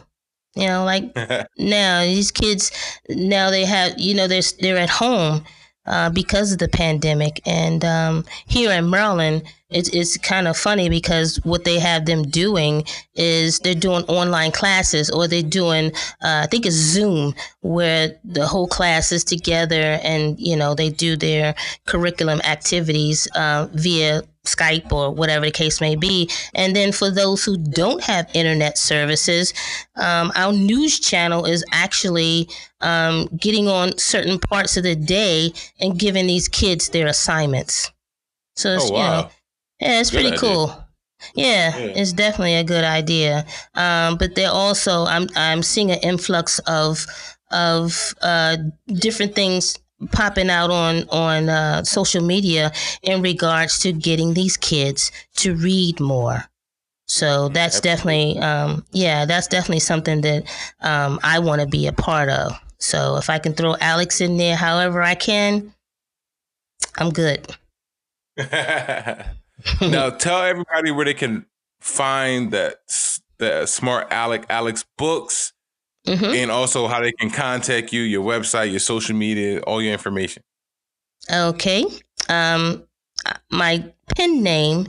You know, like now these kids now they have you know they're they're at home. Uh, because of the pandemic. And um, here in Maryland, it's, it's kind of funny because what they have them doing is they're doing online classes or they're doing, uh, I think it's Zoom, where the whole class is together and, you know, they do their curriculum activities uh, via Skype or whatever the case may be. And then for those who don't have internet services, um, our news channel is actually um, getting on certain parts of the day and giving these kids their assignments. So it's, Oh, wow. you know, yeah, it's Good pretty idea. cool. Yeah, Yeah. it's definitely a good idea. Um, but they're also I'm I'm seeing an influx of of uh, different things popping out on on uh, social media in regards to getting these kids to read more. So that's Absolutely. definitely um, yeah, that's definitely something that um, I want to be a part of. So if I can throw Alex in there, however I can, I'm good. now tell everybody where they can find that the smart Alec Alex books hmm and also how they can contact you, your website, your social media, all your information. Okay. Um, my pen name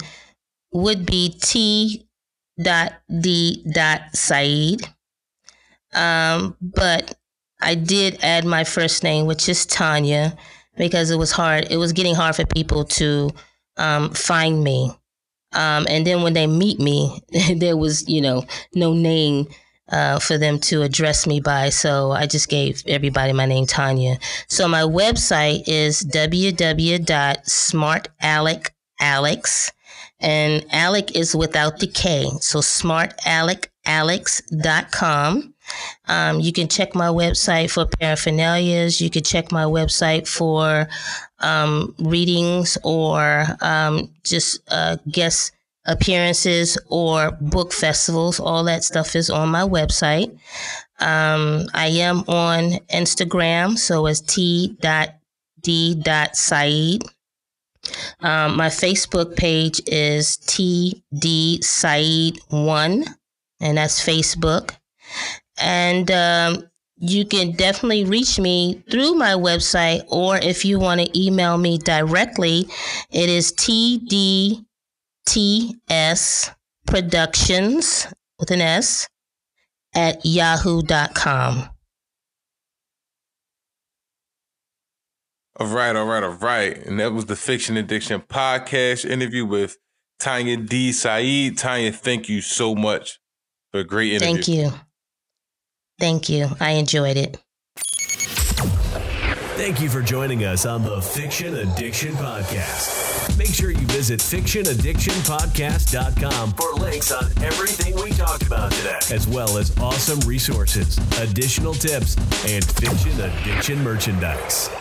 would be T. Dot D. Dot Said. Um, but I did add my first name, which is Taunya, because it was hard. It was getting hard for people to um, find me. Um, and then when they meet me, there was, you know, no name uh, for them to address me by. So I just gave everybody my name, Taunya. So my website is www.smartalecalex, and Alec is without the K. So smartalecalex.com. Um, you can check my website for paraphernalias. You can check my website for um, readings or um, just uh, guest appearances or book festivals. All that stuff is on my website. Um, I am on Instagram, so it's t.d.said. Um, my Facebook page is TD Said1, and that's Facebook. And um, you can definitely reach me through my website, or if you want to email me directly, it is TDTS Productions with an S at yahoo.com. All right, all right, all right. And that was the Fiction Addiction podcast interview with Taunya D. Said. Tanya, thank you so much for a great interview. Thank you. Thank you. I enjoyed it. Thank you for joining us on the Fiction Addiction Podcast. Make sure you visit fictionaddictionpodcast.com for links on everything we talked about today, as well as awesome resources, additional tips, and fiction addiction merchandise.